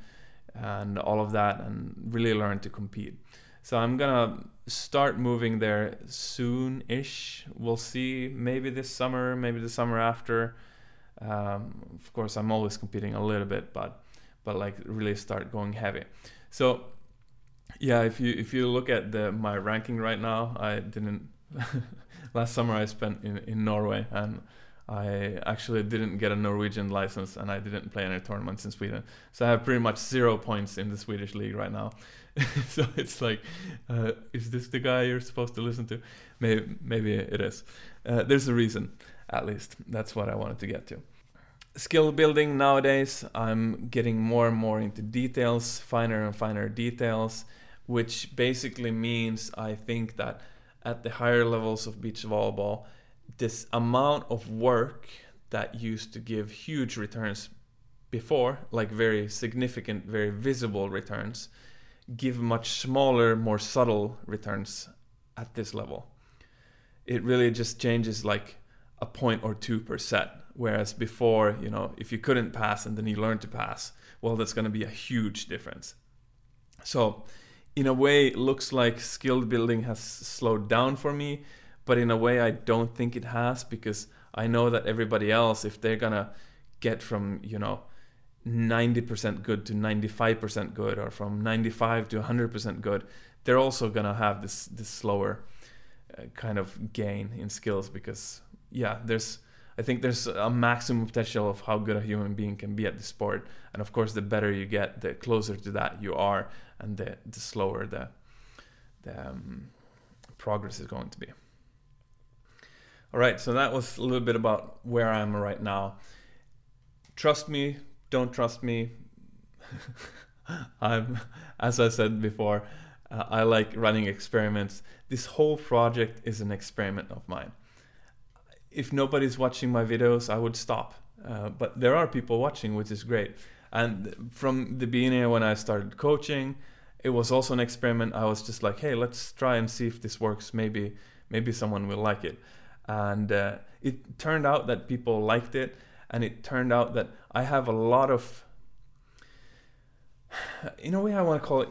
and all of that, and really learn to compete. So I'm gonna start moving there soon-ish. We'll see. Maybe this summer, maybe the summer after. Um, of course, I'm always competing a little bit, but but like really start going heavy. So yeah, if you if you look at the my ranking right now, I didn't. last summer I spent in in Norway and. I actually didn't get a Norwegian license and I didn't play any tournaments in Sweden. So I have pretty much zero points in the Swedish league right now. so it's like, uh, is this the guy you're supposed to listen to? Maybe, maybe it is. Uh, there's a reason, at least. That's what I wanted to get to. Skill building nowadays, I'm getting more and more into details, finer and finer details, which basically means I think that at the higher levels of beach volleyball, this amount of work that used to give huge returns before, like very significant, very visible returns, give much smaller, more subtle returns at this level. It really just changes like a point or two per set. Whereas before, you know, if you couldn't pass and then you learned to pass, well, that's going to be a huge difference. So, in a way it looks like skill building has slowed down for me but in a way i don't think it has because i know that everybody else if they're gonna get from you know 90% good to 95% good or from 95 to 100% good they're also gonna have this this slower uh, kind of gain in skills because yeah there's I think there's a maximum potential of how good a human being can be at the sport, and of course, the better you get, the closer to that you are, and the the slower the the um, progress is going to be. All right, so that was a little bit about where I am right now. Trust me, don't trust me. I'm, as I said before, uh, I like running experiments. This whole project is an experiment of mine if nobody's watching my videos, I would stop. Uh, but there are people watching, which is great. And from the beginning, when I started coaching, it was also an experiment. I was just like, hey, let's try and see if this works. Maybe, maybe someone will like it. And uh, it turned out that people liked it, and it turned out that I have a lot of, in a way, I want to call it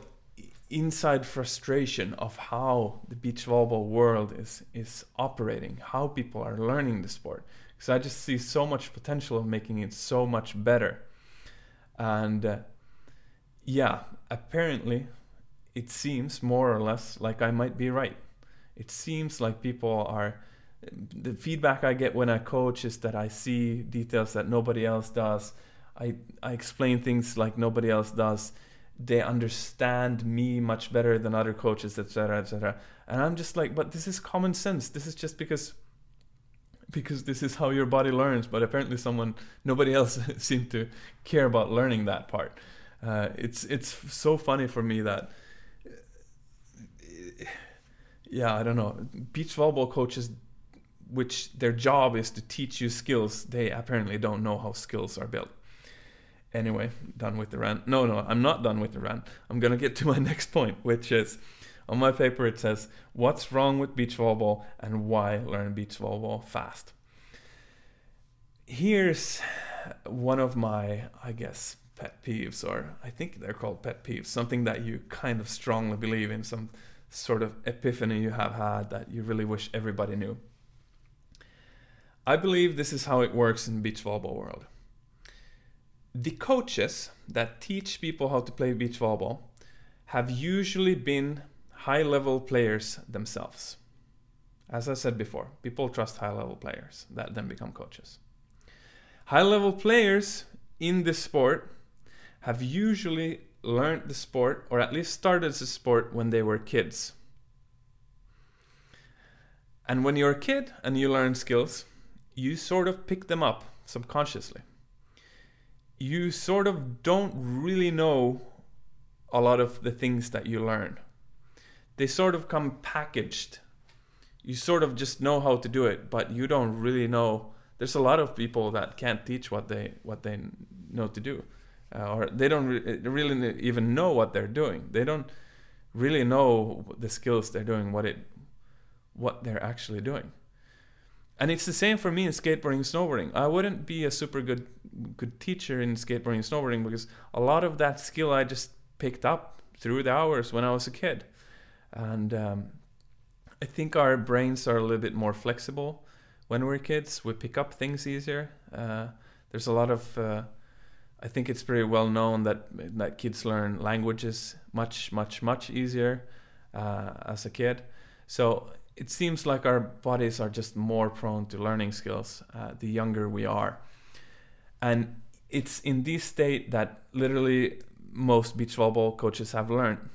inside frustration of how the beach volleyball world is is operating, how people are learning the sport. Because I just see so much potential of making it so much better. And uh, yeah, apparently, it seems more or less like I might be right. It seems like people are. The feedback I get when I coach is that I see details that nobody else does. I, I explain things like nobody else does they understand me much better than other coaches, etc., etc. And I'm just like, but this is common sense. This is just because because this is how your body learns. But apparently, someone nobody else seemed to care about learning that part. Uh, it's it's so funny for me that yeah, I don't know. Beach volleyball coaches, which their job is to teach you skills, they apparently don't know how skills are built. Anyway, done with the rant. No, no, I'm not done with the rant. I'm going to get to my next point, which is on my paper it says, What's wrong with beach volleyball and why learn beach volleyball fast? Here's one of my, I guess, pet peeves, or I think they're called pet peeves, something that you kind of strongly believe in, some sort of epiphany you have had that you really wish everybody knew. I believe this is how it works in beach volleyball world the coaches that teach people how to play beach volleyball have usually been high level players themselves. As I said before, people trust high level players that then become coaches. High level players in this sport have usually learned the sport or at least started the sport when they were kids. And when you're a kid and you learn skills, you sort of pick them up subconsciously you sort of don't really know a lot of the things that you learn. They sort of come packaged. You sort of just know how to do it, but you don't really know. There's a lot of people that can't teach what they what they know to do, uh, or they don't re- really even know what they're doing. They don't really know the skills they're doing, what it what they're actually doing. And it's the same for me in skateboarding and snowboarding. I wouldn't be a super good good teacher in skateboarding and snowboarding because a lot of that skill I just picked up through the hours when I was a kid. And um, I think our brains are a little bit more flexible when we're kids. We pick up things easier. Uh, there's a lot of uh, I think it's pretty well known that that kids learn languages much much much easier uh, as a kid. So it seems like our bodies are just more prone to learning skills uh, the younger we are. And it's in this state that literally most beach volleyball coaches have learned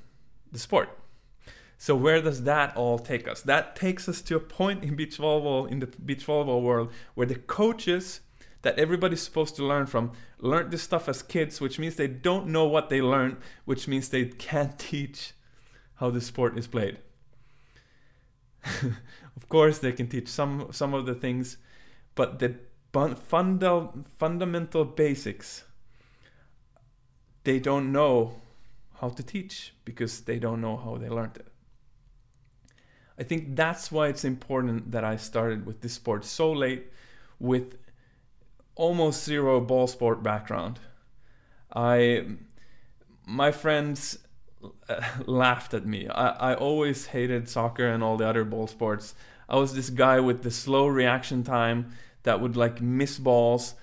the sport. So where does that all take us? That takes us to a point in beach volleyball, in the beach volleyball world, where the coaches that everybody's supposed to learn from learned this stuff as kids, which means they don't know what they learned, which means they can't teach how the sport is played. of course, they can teach some some of the things, but the funda- fundamental basics they don't know how to teach because they don't know how they learned it. I think that's why it's important that I started with this sport so late with almost zero ball sport background. I my friends laughed at me. I, I always hated soccer and all the other ball sports. I was this guy with the slow reaction time that would like miss balls.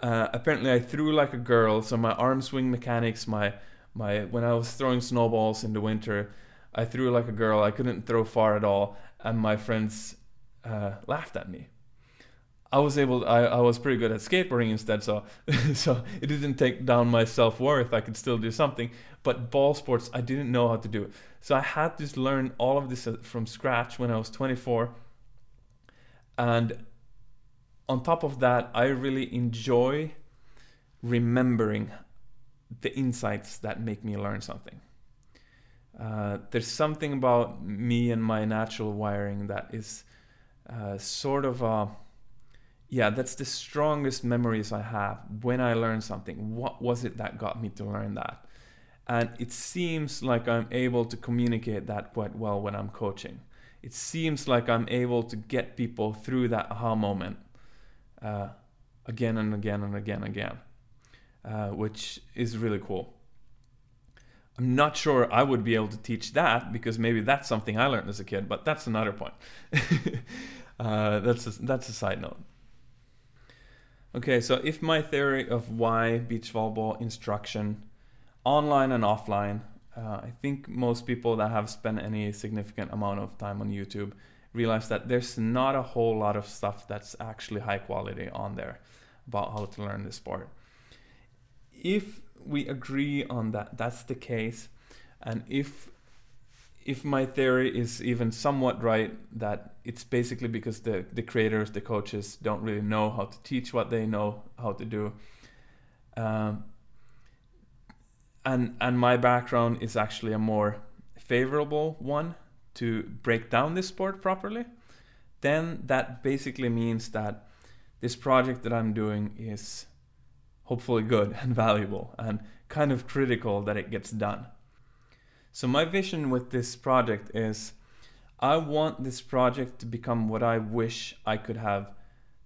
Uh, apparently, I threw like a girl, so my arm swing mechanics, my my when I was throwing snowballs in the winter, I threw like a girl. I couldn't throw far at all, and my friends uh, laughed at me. I was able. I, I was pretty good at skateboarding instead, so so it didn't take down my self worth. I could still do something, but ball sports, I didn't know how to do. So I had to learn all of this uh, from scratch when I was 24, and on top of that, I really enjoy remembering the insights that make me learn something. Uh, there's something about me and my natural wiring that is uh, sort of a yeah that's the strongest memories i have when i learn something what was it that got me to learn that and it seems like i'm able to communicate that quite well when i'm coaching it seems like i'm able to get people through that aha moment uh, again and again and again and again uh, which is really cool I'm not sure I would be able to teach that because maybe that's something I learned as a kid, but that's another point. uh, that's a, that's a side note. Okay, so if my theory of why beach volleyball instruction, online and offline, uh, I think most people that have spent any significant amount of time on YouTube realize that there's not a whole lot of stuff that's actually high quality on there about how to learn the sport. If we agree on that that's the case and if if my theory is even somewhat right that it's basically because the the creators the coaches don't really know how to teach what they know how to do um, and and my background is actually a more favorable one to break down this sport properly then that basically means that this project that I'm doing is hopefully good and valuable and kind of critical that it gets done. So, my vision with this project is I want this project to become what I wish I could have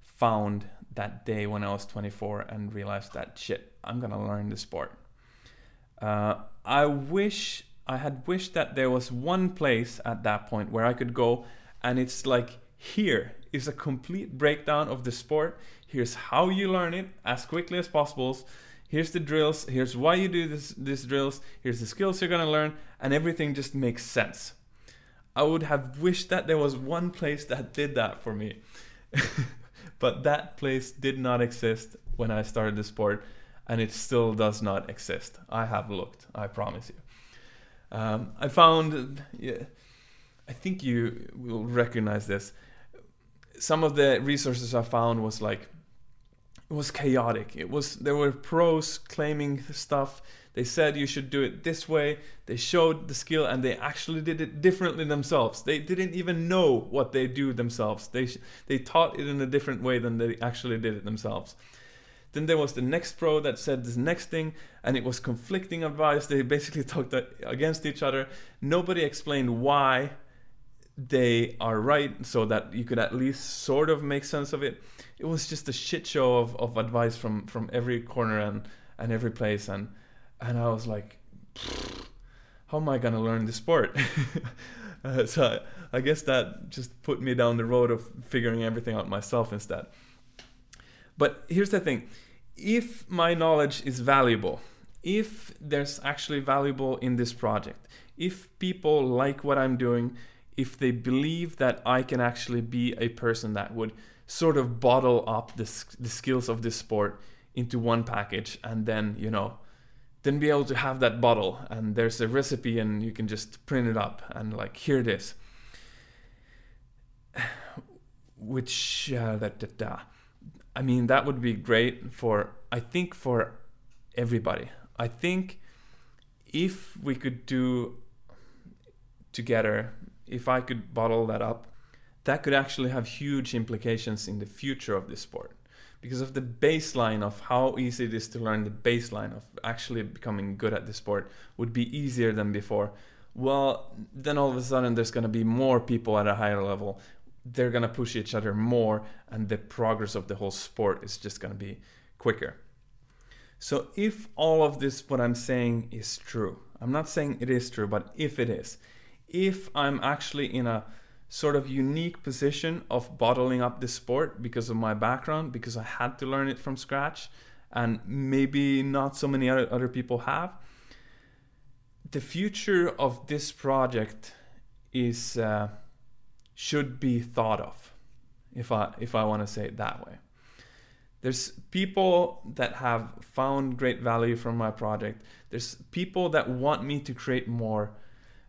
found that day when I was 24 and realized that shit, I'm gonna learn the sport. Uh, I wish I had wished that there was one place at that point where I could go and it's like here is a complete breakdown of the sport Here's how you learn it as quickly as possible. Here's the drills. Here's why you do this, these drills. Here's the skills you're to learn. And everything just makes sense. I would have wished that there was one place that did that for me. but that place did not exist when I started the sport. And it still does not exist. I have looked, I promise you. Um, I found, yeah, I think you will recognize this. Some of the resources I found was like it was chaotic. It was there were pros claiming stuff. They said you should do it this way. They showed the skill and they actually did it differently themselves. They didn't even know what they do themselves. They they taught it in a different way than they actually did it themselves. Then there was the next pro that said this next thing, and it was conflicting advice. They basically talked against each other. Nobody explained why they are right, so that you could at least sort of make sense of it it was just a shit show of, of advice from from every corner and and every place. And and I was like how am I gonna learn the sport? Uh, so I, I guess that just put me down the road of figuring everything out myself instead. But here's the thing. If my knowledge is valuable if there's actually valuable in this project if people like what I'm doing if they believe that I can actually be a person that would sort of bottle up the, the skills of this sport into one package and then you know then be able to have that bottle and there's a recipe and you can just print it up and like here it is. Which uh, that i mean that would be great for i think for everybody. I think if we could do together if i could bottle that up that could actually have huge implications in the future of this sport. Because of the baseline of how easy it is to learn the baseline of actually becoming good at the sport would be easier than before. Well then all of a sudden there's going to be more people at a higher level. They're going to push each other more and the progress of the whole sport is just going to be quicker. So if all of this what i'm saying is true I'm not saying it is true, but if it is, if I'm actually in a sort of unique position of bottling up this sport because of my background, because I had to learn it from scratch, and maybe not so many other, other people have. The future of this project is uh, should be thought of, if I if I want to say it that way. There's people that have found great value from my project. There's people that want me to create more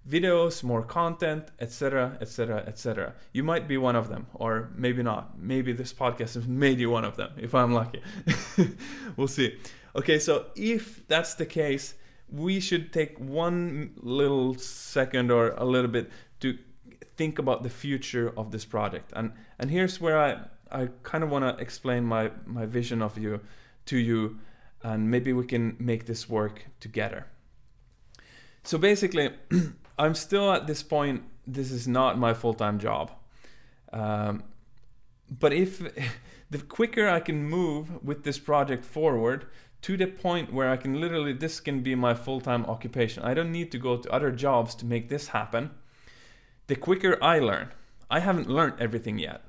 videos, more content, etc., etc., etc. You might be one of them, or maybe not. Maybe this podcast has made you one of them, if I'm lucky. we'll see. Okay, so if that's the case, we should take one little second or a little bit to think about the future of this project. And and here's where I I kind of want to explain my my vision of you to you, and maybe we can make this work together. So basically. I'm still at this point. This is not my full time job. Um, but if the quicker I can move with this project forward to the point where I can literally, this can be my full time occupation. I don't need to go to other jobs to make this happen. The quicker I learn, I haven't learned everything yet.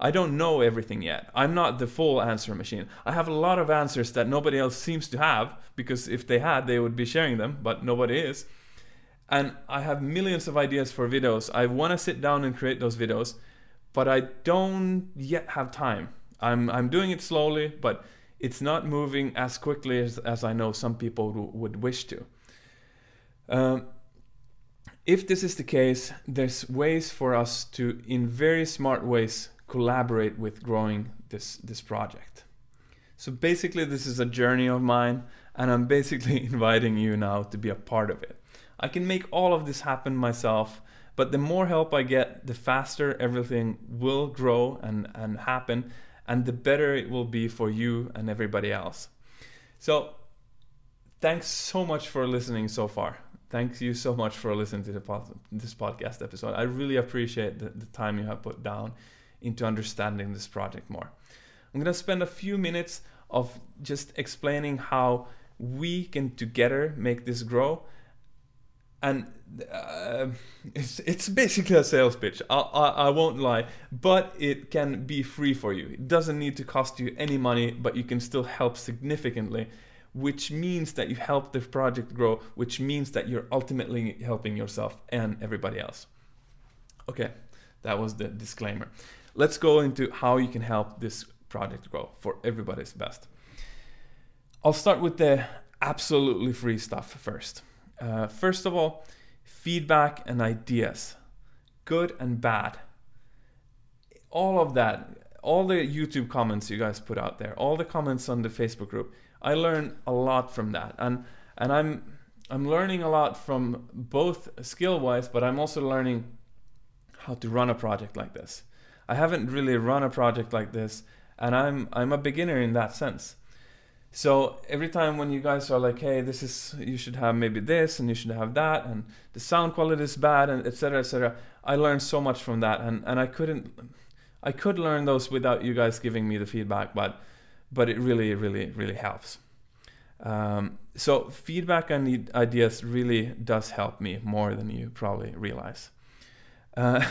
I don't know everything yet. I'm not the full answer machine. I have a lot of answers that nobody else seems to have because if they had, they would be sharing them, but nobody is and I have millions of ideas for videos. I want to sit down and create those videos, but I don't yet have time. I'm I'm doing it slowly, but it's not moving as quickly as, as I know some people would wish to. Um, if this is the case, there's ways for us to, in very smart ways, collaborate with growing this this project. So basically, this is a journey of mine, and I'm basically inviting you now to be a part of it. I can make all of this happen myself, but the more help I get, the faster everything will grow and, and happen, and the better it will be for you and everybody else. So, thanks so much for listening so far. Thank you so much for listening to the this podcast episode. I really appreciate the, the time you have put down into understanding this project more. I'm going to spend a few minutes of just explaining how we can together make this grow and uh, it's it's basically a sales pitch. I, I, I won't lie, but it can be free for you. It doesn't need to cost you any money, but you can still help significantly, which means that you help the project grow, which means that you're ultimately helping yourself and everybody else. Okay, that was the disclaimer. Let's go into how you can help this project grow for everybody's best. I'll start with the absolutely free stuff first. Uh, first of all, feedback and ideas, good and bad. All of that, all the YouTube comments you guys put out there, all the comments on the Facebook group, I learn a lot from that, and and I'm I'm learning a lot from both skill wise, but I'm also learning how to run a project like this. I haven't really run a project like this, and I'm I'm a beginner in that sense. So every time when you guys are like, hey, this is you should have maybe this and you should have that, and the sound quality is bad, and etc. etc. I learned so much from that, and and I couldn't, I could learn those without you guys giving me the feedback, but but it really really really helps. Um, so feedback and ideas really does help me more than you probably realize. Uh,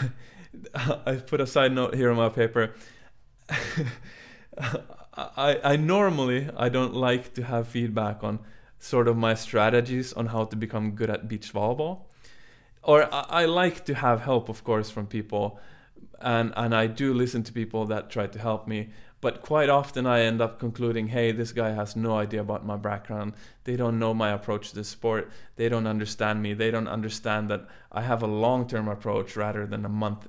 I put a side note here on my paper. I, I normally I don't like to have feedback on sort of my strategies on how to become good at beach volleyball. Or I, I like to have help, of course, from people, and and I do listen to people that try to help me. But quite often I end up concluding, hey, this guy has no idea about my background. They don't know my approach to the sport. They don't understand me. They don't understand that I have a long term approach rather than a month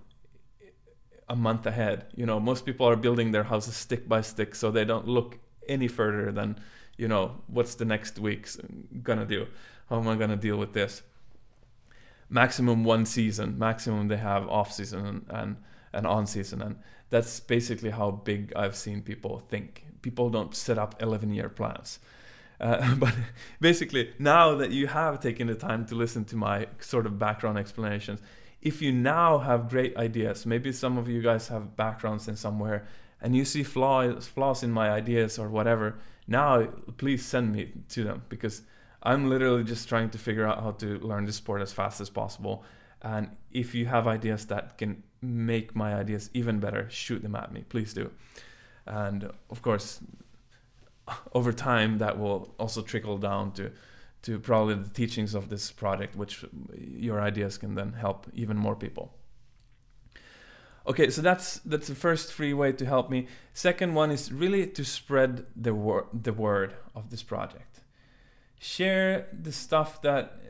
a month ahead. You know, most people are building their houses stick by stick, so they don't look any further than, you know, what's the next week's gonna do? How am I gonna deal with this? Maximum one season, maximum they have off season and, and, and on season, and that's basically how big I've seen people think. People don't set up 11 year plans. Uh, but basically, now that you have taken the time to listen to my sort of background explanations, if you now have great ideas, maybe some of you guys have backgrounds in somewhere and you see flaws flaws in my ideas or whatever, now please send me to them because I'm literally just trying to figure out how to learn the sport as fast as possible. And if you have ideas that can make my ideas even better, shoot them at me. Please do. And of course, over time, that will also trickle down to to probably the teachings of this project, which your ideas can then help even more people. Okay, so that's that's the first free way to help me. Second one is really to spread the word the word of this project. Share the stuff that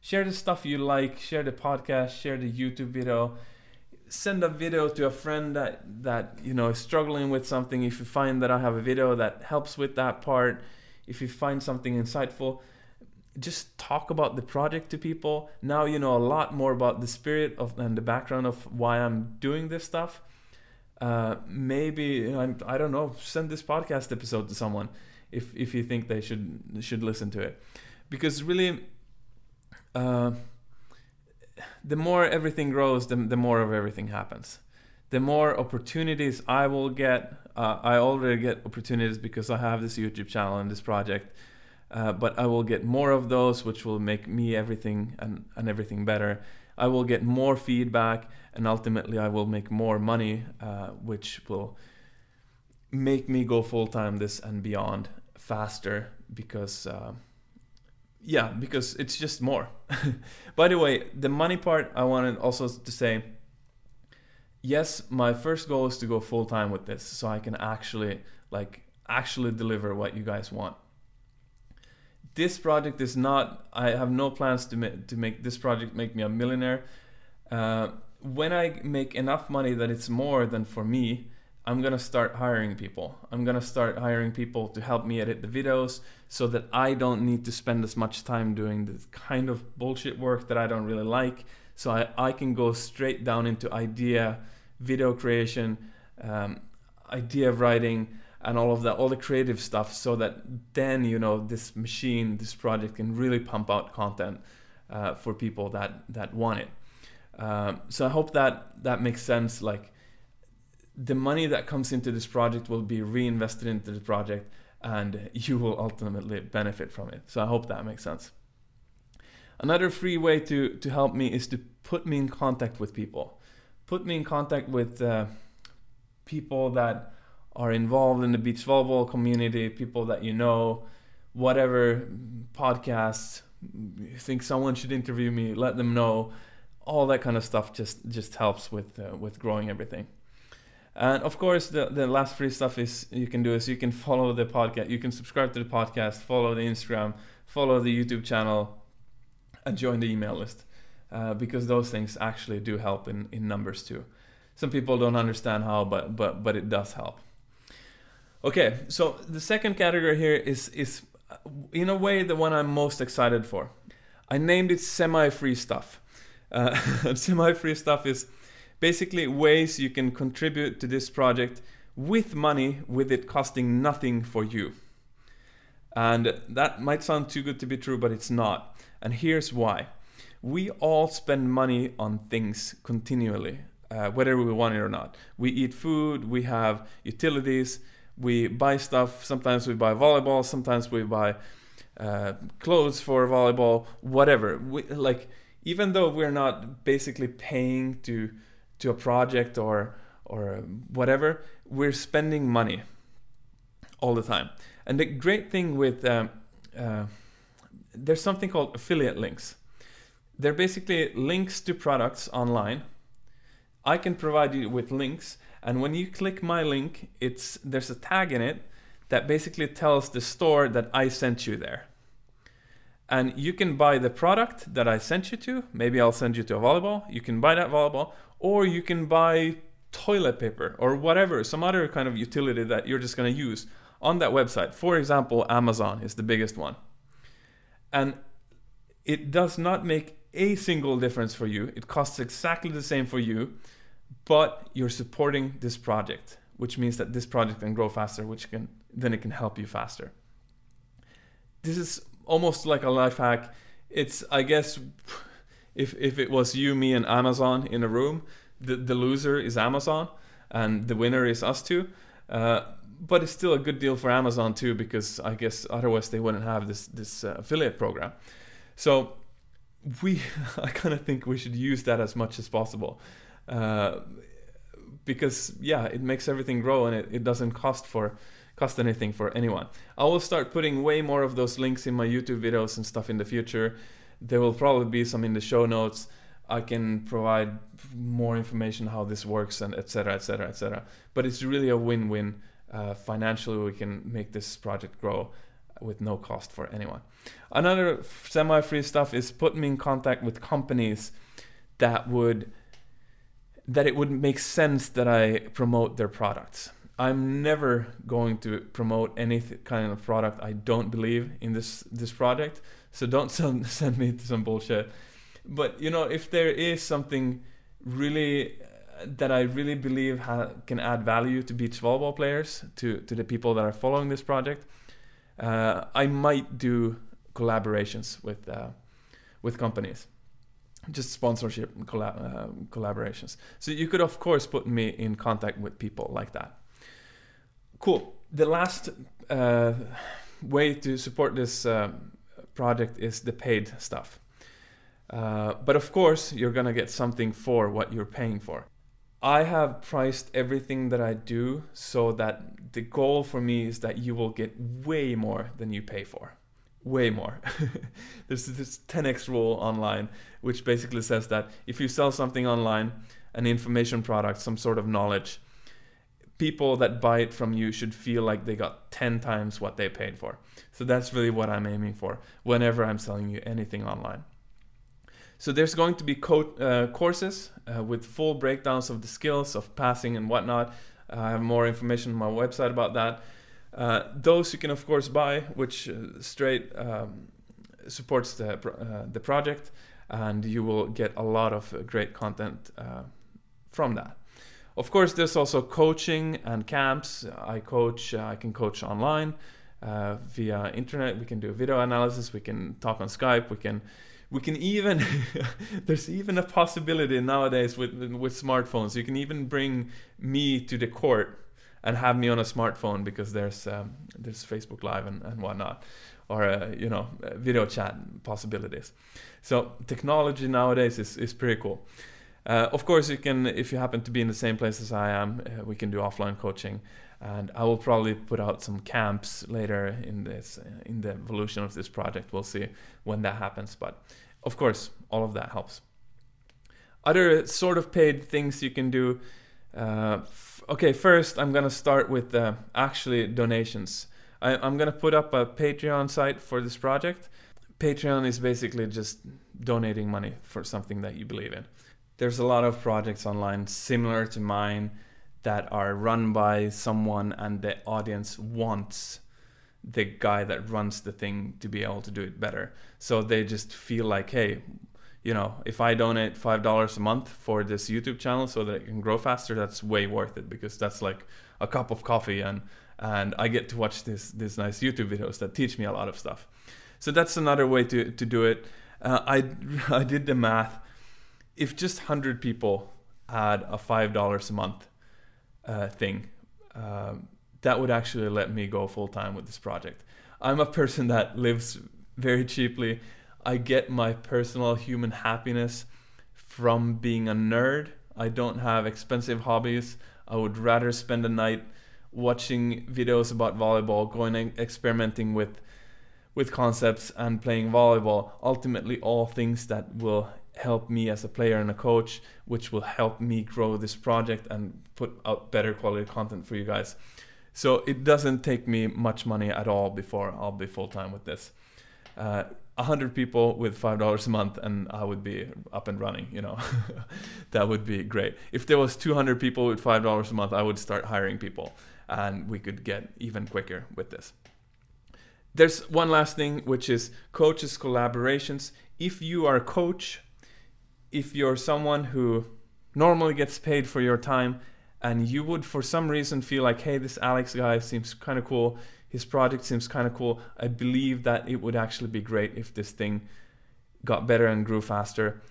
share the stuff you like, share the podcast, share the YouTube video. Send a video to a friend that that you know is struggling with something. If you find that I have a video that helps with that part, if you find something insightful, just talk about the project to people. Now you know a lot more about the spirit of and the background of why I'm doing this stuff. Uh, maybe I'm, I don't know. Send this podcast episode to someone if if you think they should should listen to it, because really, uh, the more everything grows, the the more of everything happens. The more opportunities I will get, uh, I already get opportunities because I have this YouTube channel and this project uh, but I will get more of those, which will make me everything and, and everything better. I will get more feedback, and ultimately, I will make more money, uh, which will make me go full time this and beyond faster because, uh, yeah, because it's just more. By the way, the money part, I wanted also to say yes, my first goal is to go full time with this so I can actually, like, actually deliver what you guys want this project is not. I have no plans to make to make this project make me a millionaire. Uh, when I make enough money that it's more than for me, I'm gonna start hiring people. I'm gonna start hiring people to help me edit the videos so that I don't need to spend as much time doing the kind of bullshit work that I don't really like. So I, I can go straight down into idea, video creation, um, idea writing, and all of that, all the creative stuff, so that then you know this machine, this project can really pump out content uh, for people that that want it. Um, so I hope that that makes sense. Like the money that comes into this project will be reinvested into the project, and you will ultimately benefit from it. So I hope that makes sense. Another free way to to help me is to put me in contact with people. Put me in contact with uh, people that are involved in the beach volleyball community, people that you know, whatever podcasts, think someone should interview me, let them know. All that kind of stuff just just helps with uh, with growing everything. And of course, the, the last free stuff is you can do is you can follow the podcast, you can subscribe to the podcast, follow the Instagram, follow the YouTube channel, and join the email list uh, because those things actually do help in, in numbers too. Some people don't understand how, but but but it does help. Okay, so the second category here is is in a way the one I'm most excited for. I named it semi-free stuff. Uh, semi-free stuff is basically ways you can contribute to this project with money, with it costing nothing for you. And that might sound too good to be true, but it's not. And here's why. We all spend money on things continually, uh, whether we want it or not. We eat food, we have utilities, we buy stuff. Sometimes we buy volleyball. Sometimes we buy uh, clothes for volleyball. Whatever. We, like even though we're not basically paying to to a project or or whatever, we're spending money all the time. And the great thing with um, uh, there's something called affiliate links. They're basically links to products online. I can provide you with links and when you click my link, it's there's a tag in it that basically tells the store that I sent you there. And you can buy the product that I sent you to. Maybe I'll send you to a volleyball. You can buy that volleyball, or you can buy toilet paper or whatever, some other kind of utility that you're just going to use on that website. For example, Amazon is the biggest one. And it does not make a single difference for you. It costs exactly the same for you but you're supporting this project, which means that this project can grow faster, which can then it can help you faster. This is almost like a life hack. It's I guess if if it was you, me, and Amazon in a room, the the loser is Amazon, and the winner is us two. Uh, but it's still a good deal for Amazon too, because I guess otherwise they wouldn't have this this uh, affiliate program. So we, I kind of think we should use that as much as possible, uh, because yeah, it makes everything grow and it, it doesn't cost for cost anything for anyone. I will start putting way more of those links in my YouTube videos and stuff in the future. There will probably be some in the show notes. I can provide more information how this works and etc etc etc. But it's really a win-win. Uh, financially, we can make this project grow with no cost for anyone. Another semi-free stuff is put me in contact with companies that would that it would make sense that I promote their products. I'm never going to promote any kind of product I don't believe in this this project. So don't send, send me some bullshit. But you know, if there is something really uh, that I really believe ha- can add value to beach volleyball players, to to the people that are following this project, uh, I might do collaborations with uh, with companies, just sponsorship collab- uh, collaborations. So you could of course put me in contact with people like that. Cool. The last uh, way to support this uh, project is the paid stuff. Uh, but of course, you're gonna get something for what you're paying for. I have priced everything that I do so that the goal for me is that you will get way more than you pay for. Way more. There's this 10x rule online, which basically says that if you sell something online, an information product, some sort of knowledge, people that buy it from you should feel like they got 10 times what they paid for. So that's really what I'm aiming for whenever I'm selling you anything online. So there's going to be co- uh, courses uh, with full breakdowns of the skills of passing and whatnot. I have more information on my website about that. Uh, those you can of course buy, which uh, straight um, supports the uh, the project, and you will get a lot of uh, great content from that. Of course, there's also coaching and camps. I coach. I can coach online via internet. We can do video analysis. We can talk on Skype. We can we can even there's even a possibility nowadays with with smartphones you can even bring me to the court and have me on a smartphone because there's um, there's Facebook Live and, and whatnot or uh, you know uh, video chat possibilities so technology nowadays is, is pretty cool uh, of course you can if you happen to be in the same place as I am uh, we can do offline coaching and I will probably put out some camps later in this in the evolution of this project. We'll see when that happens, but of course, all of that helps. Other sort of paid things you can do. Uh, okay, first I'm gonna start with uh, actually donations. I, I'm gonna put up a Patreon site for this project. Patreon is basically just donating money for something that you believe in. There's a lot of projects online similar to mine that are run by someone and the audience wants the guy that runs the thing to be able to do it better. So they just feel like, hey, you know, if I donate five dollars a month for this YouTube channel so that it can grow faster, that's way worth it because that's like a cup of coffee and and I get to watch this this nice YouTube videos that teach me a lot of stuff. So that's another way to to do it. Uh, I I did the math. If just hundred people had a five dollars a month uh, thing. Um, that would actually let me go full time with this project. I'm a person that lives very cheaply. I get my personal human happiness from being a nerd. I don't have expensive hobbies. I would rather spend a night watching videos about volleyball, going and experimenting with with concepts and playing volleyball. Ultimately all things that will help me as a player and a coach, which will help me grow this project and put out better quality content for you guys. So it doesn't take me much money at all before I'll be full time with this. Uh, 100 people with $5 a month and I would be up and running, you know. that would be great. If there was 200 people with $5 a month, I would start hiring people and we could get even quicker with this. There's one last thing which is coaches collaborations. If you are a coach if you're someone who normally gets paid for your time and you would for some reason feel like hey this alex guy seems kind of cool his project seems kind of cool. I believe that it would actually be great if this thing got better and grew faster.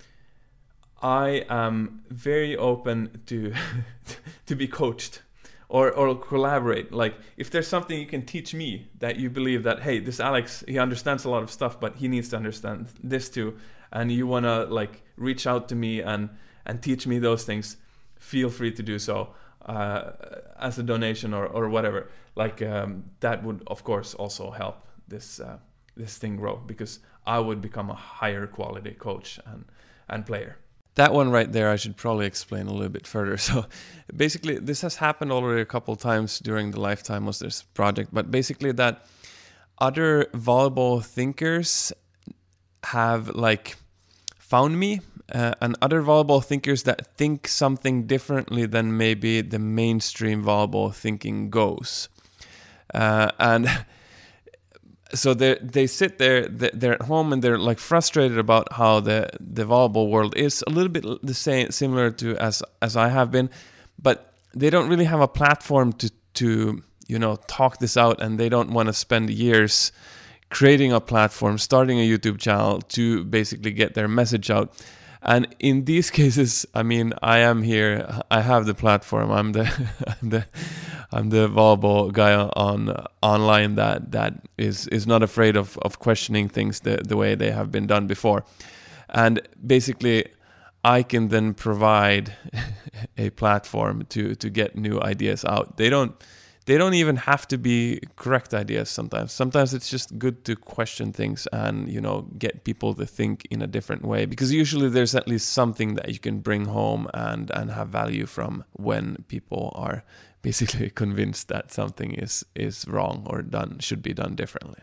I am very open to to be coached or or collaborate. Like if there's something you can teach me that you believe that hey, this Alex he understands a lot of stuff, but he needs to understand this too, and you wanna like reach out to me and and teach me those things, feel free to do so uh, as a donation or or whatever. Like um, that would of course also help this uh, this thing grow because I would become a higher quality coach and and player. That one right there, I should probably explain a little bit further. So, basically, this has happened already a couple times during the lifetime of this project. But basically, that other volleyball thinkers have like found me, uh, and other volleyball thinkers that think something differently than maybe the mainstream volleyball thinking goes, uh, and. so they they sit there they're at home and they're like frustrated about how the the volleyball world is a little bit the same similar to as as I have been but they don't really have a platform to to you know talk this out and they don't want to spend years creating a platform starting a YouTube channel to basically get their message out and in these cases I mean I am here I have the platform I'm the I'm the I'm the volleyball guy on online that that is is not afraid of of questioning things the the way they have been done before, and basically. I can then provide a platform to to get new ideas out. They don't they don't even have to be correct ideas sometimes sometimes it's just good to question things and you know get people to think in a different way because usually there's at least something that you can bring home and and have value from when people are basically convinced that something is is wrong or done should be done differently.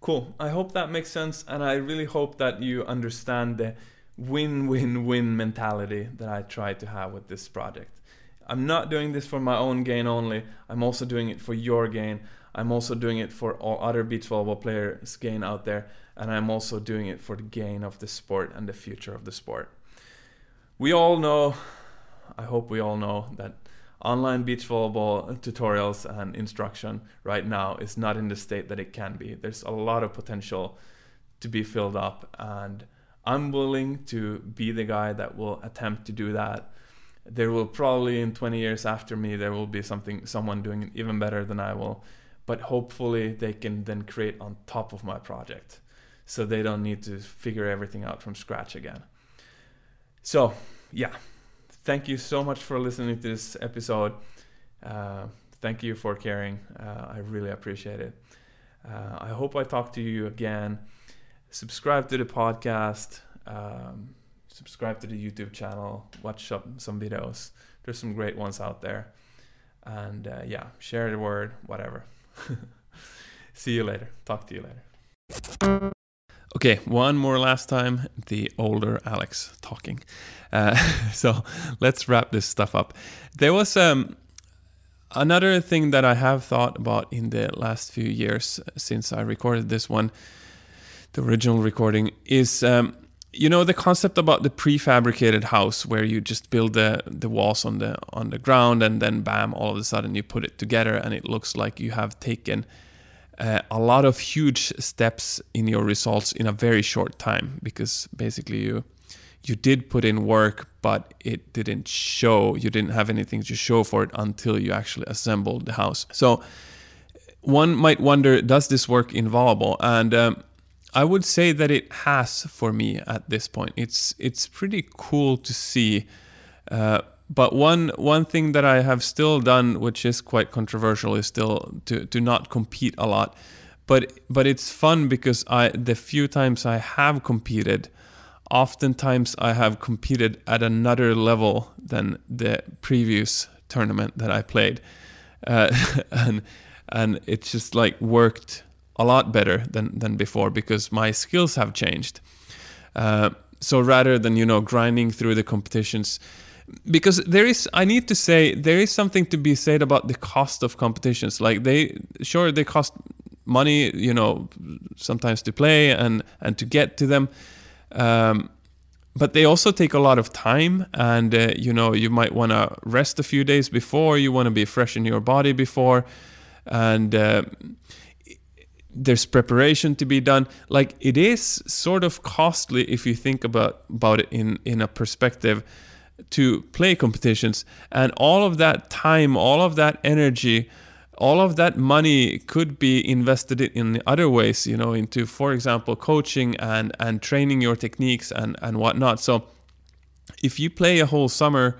Cool. I hope that makes sense and I really hope that you understand the win-win-win mentality that I try to have with this project. I'm not doing this for my own gain only. I'm also doing it for your gain. I'm also doing it for all other beach volleyball players' gain out there, and I'm also doing it for the gain of the sport and the future of the sport. We all know, I hope we all know, that online beach volleyball tutorials and instruction right now is not in the state that it can be. There's a lot of potential to be filled up, and I'm willing to be the guy that will attempt to do that. There will probably in 20 years after me there will be something someone doing even better than I will, but hopefully they can then create on top of my project, so they don't need to figure everything out from scratch again. So yeah, thank you so much for listening to this episode. Uh, thank you for caring. Uh, I really appreciate it. Uh, I hope I talk to you again. Subscribe to the podcast. Um, subscribe to the YouTube channel. Watch some, some videos. There's some great ones out there. And uh, yeah, share the word, whatever. See you later. Talk to you later. Okay, one more last time, the older Alex talking. Uh, so let's wrap this stuff up. There was um, another thing that I have thought about in the last few years since I recorded this one, the original recording, is um, you know the concept about the prefabricated house where you just build the the walls on the on the ground and then bam, all of a sudden you put it together and it looks like you have taken uh, a lot of huge steps in your results in a very short time because basically you you did put in work but it didn't show you didn't have anything to show for it until you actually assembled the house. So one might wonder does this work in volleyball? And um, I would say that it has for me at this point. It's it's pretty cool to see uh, but one one thing that I have still done, which is quite controversial, is still to to not compete a lot. But but it's fun because I the few times I have competed, oftentimes I have competed at another level than the previous tournament that I played, uh, and and it's just like worked a lot better than than before because my skills have changed. Uh, so rather than you know grinding through the competitions because there is i need to say there is something to be said about the cost of competitions like they sure they cost money you know sometimes to play and and to get to them um, but they also take a lot of time and uh, you know you might want to rest a few days before you want to be fresh in your body before and uh, there's preparation to be done. Like it is sort of costly if you think about about it in in a perspective to play competitions. And all of that time all of that energy all of that money could be invested in other ways you know into for example coaching and and training your techniques and and whatnot. So if you play a whole summer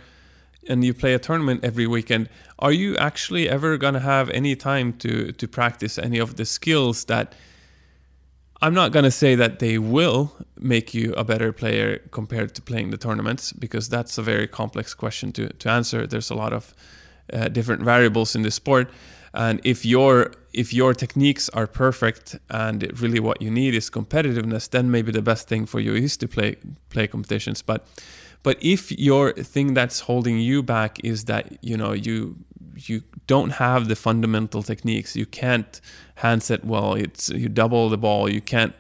and you play a tournament every weekend are you actually ever going to have any time to to practice any of the skills that I'm not going to say that they will make you a better player compared to playing the tournaments because that's a very complex question to, to answer. There's a lot of uh, different variables in the sport, and if your if your techniques are perfect and really what you need is competitiveness, then maybe the best thing for you is to play play competitions. But but if your thing that's holding you back is that you know you you don't have the fundamental techniques. You can't handset well. It's you double the ball. You can't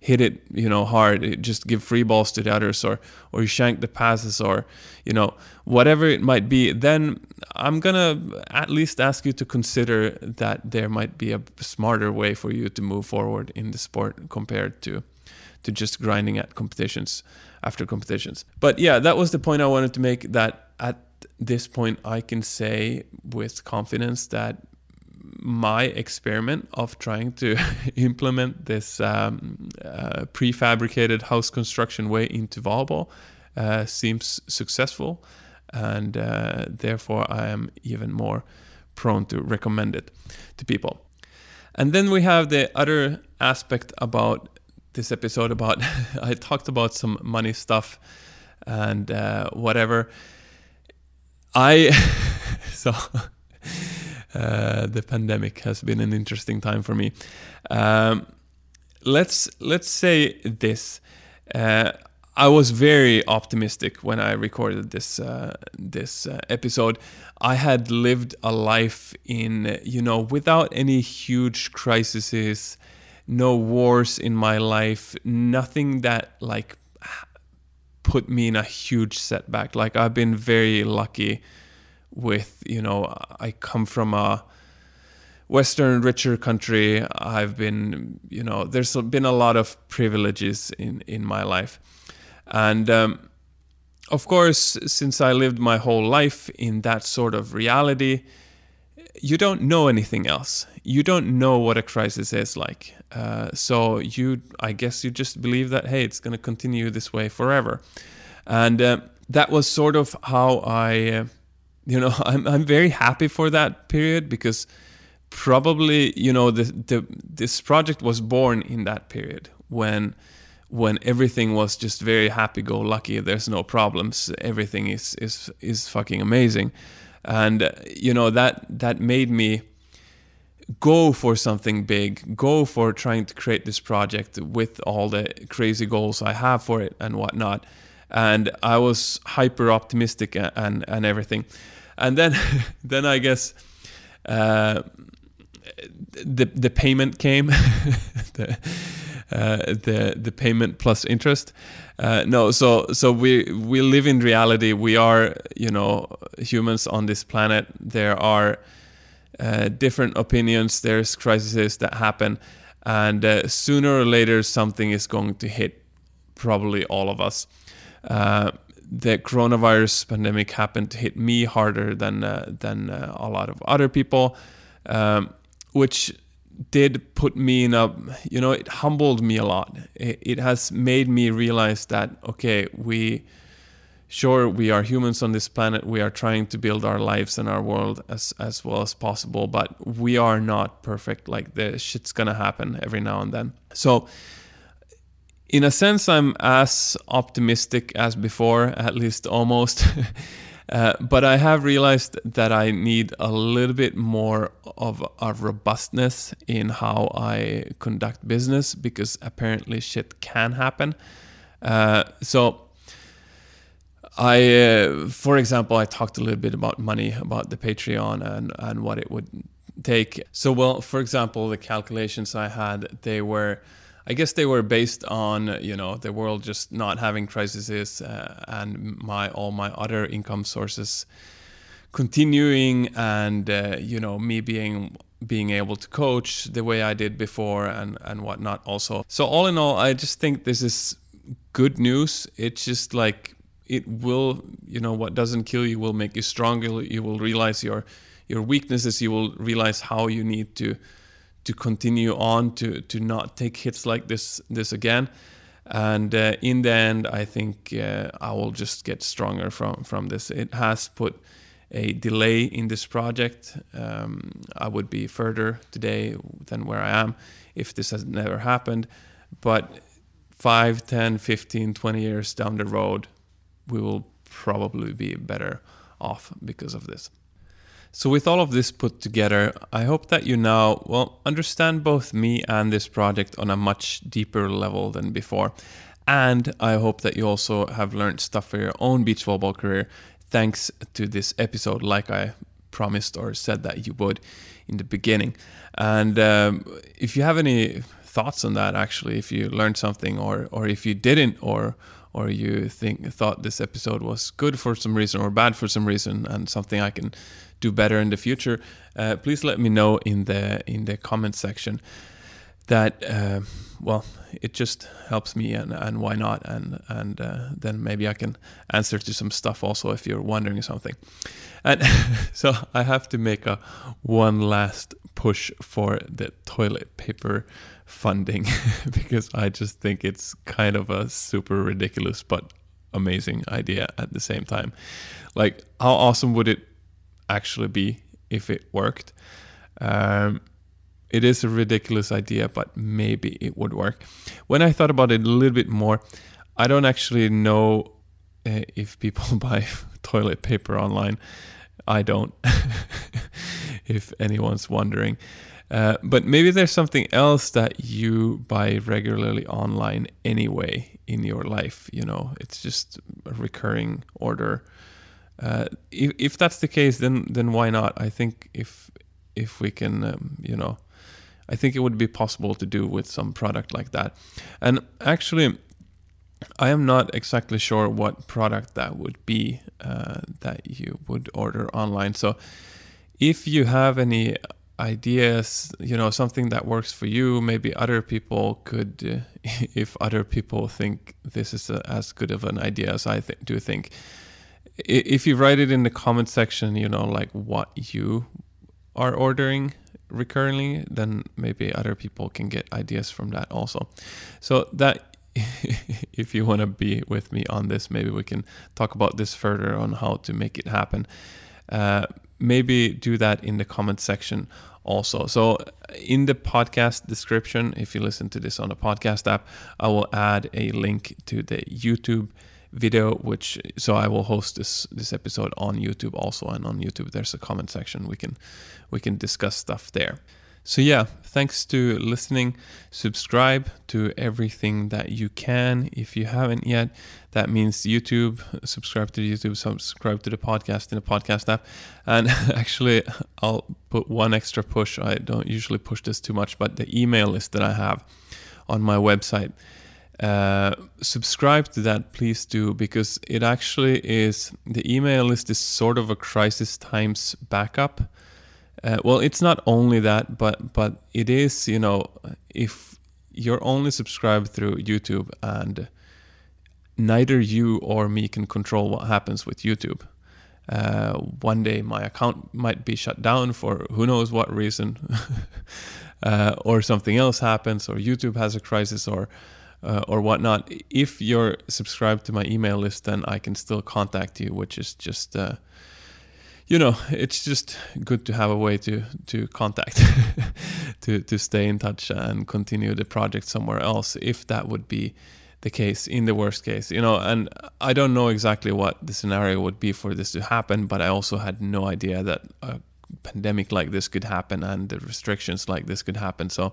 hit it, you know, hard. Just give free balls to the others, or or you shank the passes, or you know, whatever it might be. Then I'm gonna at least ask you to consider that there might be a smarter way for you to move forward in the sport compared to to just grinding at competitions after competitions. But yeah, that was the point I wanted to make. That at this point, I can say with confidence that my experiment of trying to implement this um, uh, prefabricated house construction way into volleyball uh, seems successful, and uh, therefore I am even more prone to recommend it to people. And then we have the other aspect about this episode about I talked about some money stuff and uh, whatever. I so uh, the pandemic has been an interesting time for me. Um, let's let's say this. Uh, I was very optimistic when I recorded this uh, this uh, episode. I had lived a life in you know without any huge crises, no wars in my life, nothing that like put me in a huge setback. Like I've been very lucky with, you know, I come from a Western richer country. I've been, you know, there's been a lot of privileges in in my life, and um, of course, since I lived my whole life in that sort of reality, you don't know anything else. You don't know what a crisis is like. Uh, so you, I guess, you just believe that hey, it's going to continue this way forever, and uh, that was sort of how I, uh, you know, I'm I'm very happy for that period because probably you know the, the this project was born in that period when when everything was just very happy go lucky there's no problems everything is is is fucking amazing and uh, you know that that made me go for something big go for trying to create this project with all the crazy goals i have for it and whatnot. And i was hyper optimistic and and everything. And then then i guess uh, the the payment came. The, uh, the the payment plus interest uh, no, so so we we live in reality. We are you know humans on this planet. There are uh, different opinions. There's crises that happen, and uh, sooner or later something is going to hit probably all of us. Uh, the coronavirus pandemic happened to hit me harder than than a lot of other people, um, which did put me in a you know it humbled me a lot. It, it, has made me realize that okay we sure we are humans on this planet. We are trying to build our lives and our world as as well as possible but we are not perfect. Like the shit's gonna happen every now and then. So in a sense i'm as optimistic as before at least almost Uh, but I have realized that I need a little bit more of a robustness in how I conduct business because apparently shit can happen. Uh, so, I, uh, for example, I talked a little bit about money, about the Patreon and, and what it would take. So, well, for example, the calculations I had, they were I guess they were based on you know the world just not having crises uh, and my all my other income sources continuing and uh, you know me being being able to coach the way I did before and and whatnot also. So all in all, I just think this is good news. It's just like it will you know what doesn't kill you will make you stronger you will realize your your weaknesses you will realize how you need to to continue on to to not take hits like this this again. And uh, in the end i think uh, i will just get stronger from from this. It has put a delay in this project. Um, i would be further today than where i am if this has never happened. But 5 10 15 20 years down the road we will probably be better off because of this. So, with all of this put together, I hope that you now, well, understand both me and this project on a much deeper level than before. And I hope that you also have learned stuff for your own beach volleyball career thanks to this episode, like I promised or said that you would in the beginning. And um, if you have any thoughts on that, actually, if you learned something or, or if you didn't, or or you think thought this episode was good for some reason or bad for some reason and something I can do better in the future, uh, please let me know in the in the comment section. That uh, well, it just helps me and, and why not and and uh, then maybe I can answer to some stuff also if you're wondering something. And so I have to make a one last push for the toilet paper funding because I just think it's kind of a super ridiculous but amazing idea at the same time. Like, how awesome would it actually be if it worked? Um, it is a ridiculous idea, but maybe it would work. When I thought about it a little bit more, I don't actually know uh, if people buy toilet paper online. I don't, if anyone's wondering. Uh, but maybe there's something else that you buy regularly online anyway in your life. You know, it's just a recurring order. Uh, if, if that's the case, then then why not? I think if if we can, um, you know, I think it would be possible to do with some product like that. And actually, I am not exactly sure what product that would be uh, that you would order online. So if you have any ideas you know something that works for you maybe other people could uh, if other people think this is a, as good of an idea as i th- do think if you write it in the comment section you know like what you are ordering recurrently then maybe other people can get ideas from that also so that if you want to be with me on this maybe we can talk about this further on how to make it happen uh, maybe do that in the comment section also. So, in the podcast description, if you listen to this on the podcast app, I will add a link to the YouTube video which so I will host this this episode on YouTube also and on YouTube there's a comment section we can we can discuss stuff there. So, yeah, thanks to listening. Subscribe to everything that you can. If you haven't yet, that means YouTube. Subscribe to YouTube, subscribe to the podcast in the podcast app. And actually, I'll put one extra push. I don't usually push this too much, but the email list that I have on my website. Uh, subscribe to that, please do, because it actually is the email list is sort of a crisis times backup uh, well, it's not only that, but but it is you know if you're only subscribed through YouTube and neither you or me can control what happens with YouTube. Uh, one day my account might be shut down for who knows what reason, uh, or something else happens, or YouTube has a crisis, or uh, or whatnot. If you're subscribed to my email list, then I can still contact you, which is just uh, you know, it's just good to have a way to to contact, to to stay in touch and continue the project somewhere else, if that would be the case in the worst case, you know. And I don't know exactly what the scenario would be for this to happen, but I also had no idea that pandemic like this could happen and the restrictions like this could happen. So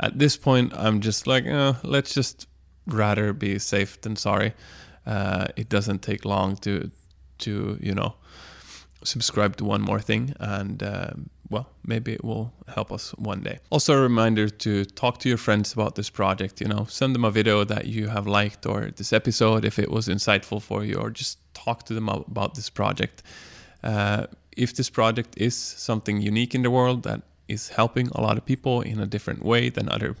at this point, I'm just like, uh, let's just rather be safe than sorry. Uh, it doesn't take long to to you know subscribe to one more thing and uh, well maybe it will help us one day also a reminder to talk to your friends about this project you know send them a video that you have liked or this episode if it was insightful for you or just talk to them about this project uh, if this project is something unique in the world that is helping a lot of people in a different way than other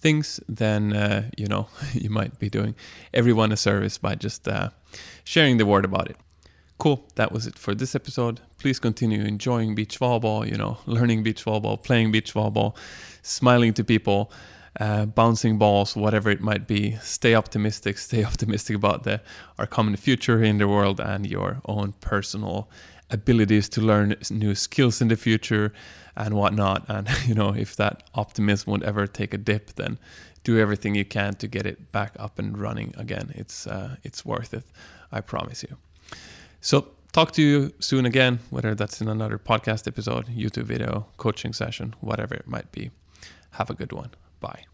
things then uh, you know you might be doing everyone a service by just uh, sharing the word about it. Cool. That was it for this episode. Please continue enjoying beach volleyball, you know, learning beach volleyball, playing beach volleyball, smiling to people, uh, bouncing balls, whatever it might be. Stay optimistic. Stay optimistic about the our common future in the world and your own personal abilities to learn new skills in the future and whatnot. And you know, if that optimism would ever take a dip, then do everything you can to get it back up and running again. It's uh, it's worth it. I promise you. So talk to you soon again, whether that's in another podcast episode, YouTube video, coaching session, whatever it might be. Have a good one. Bye.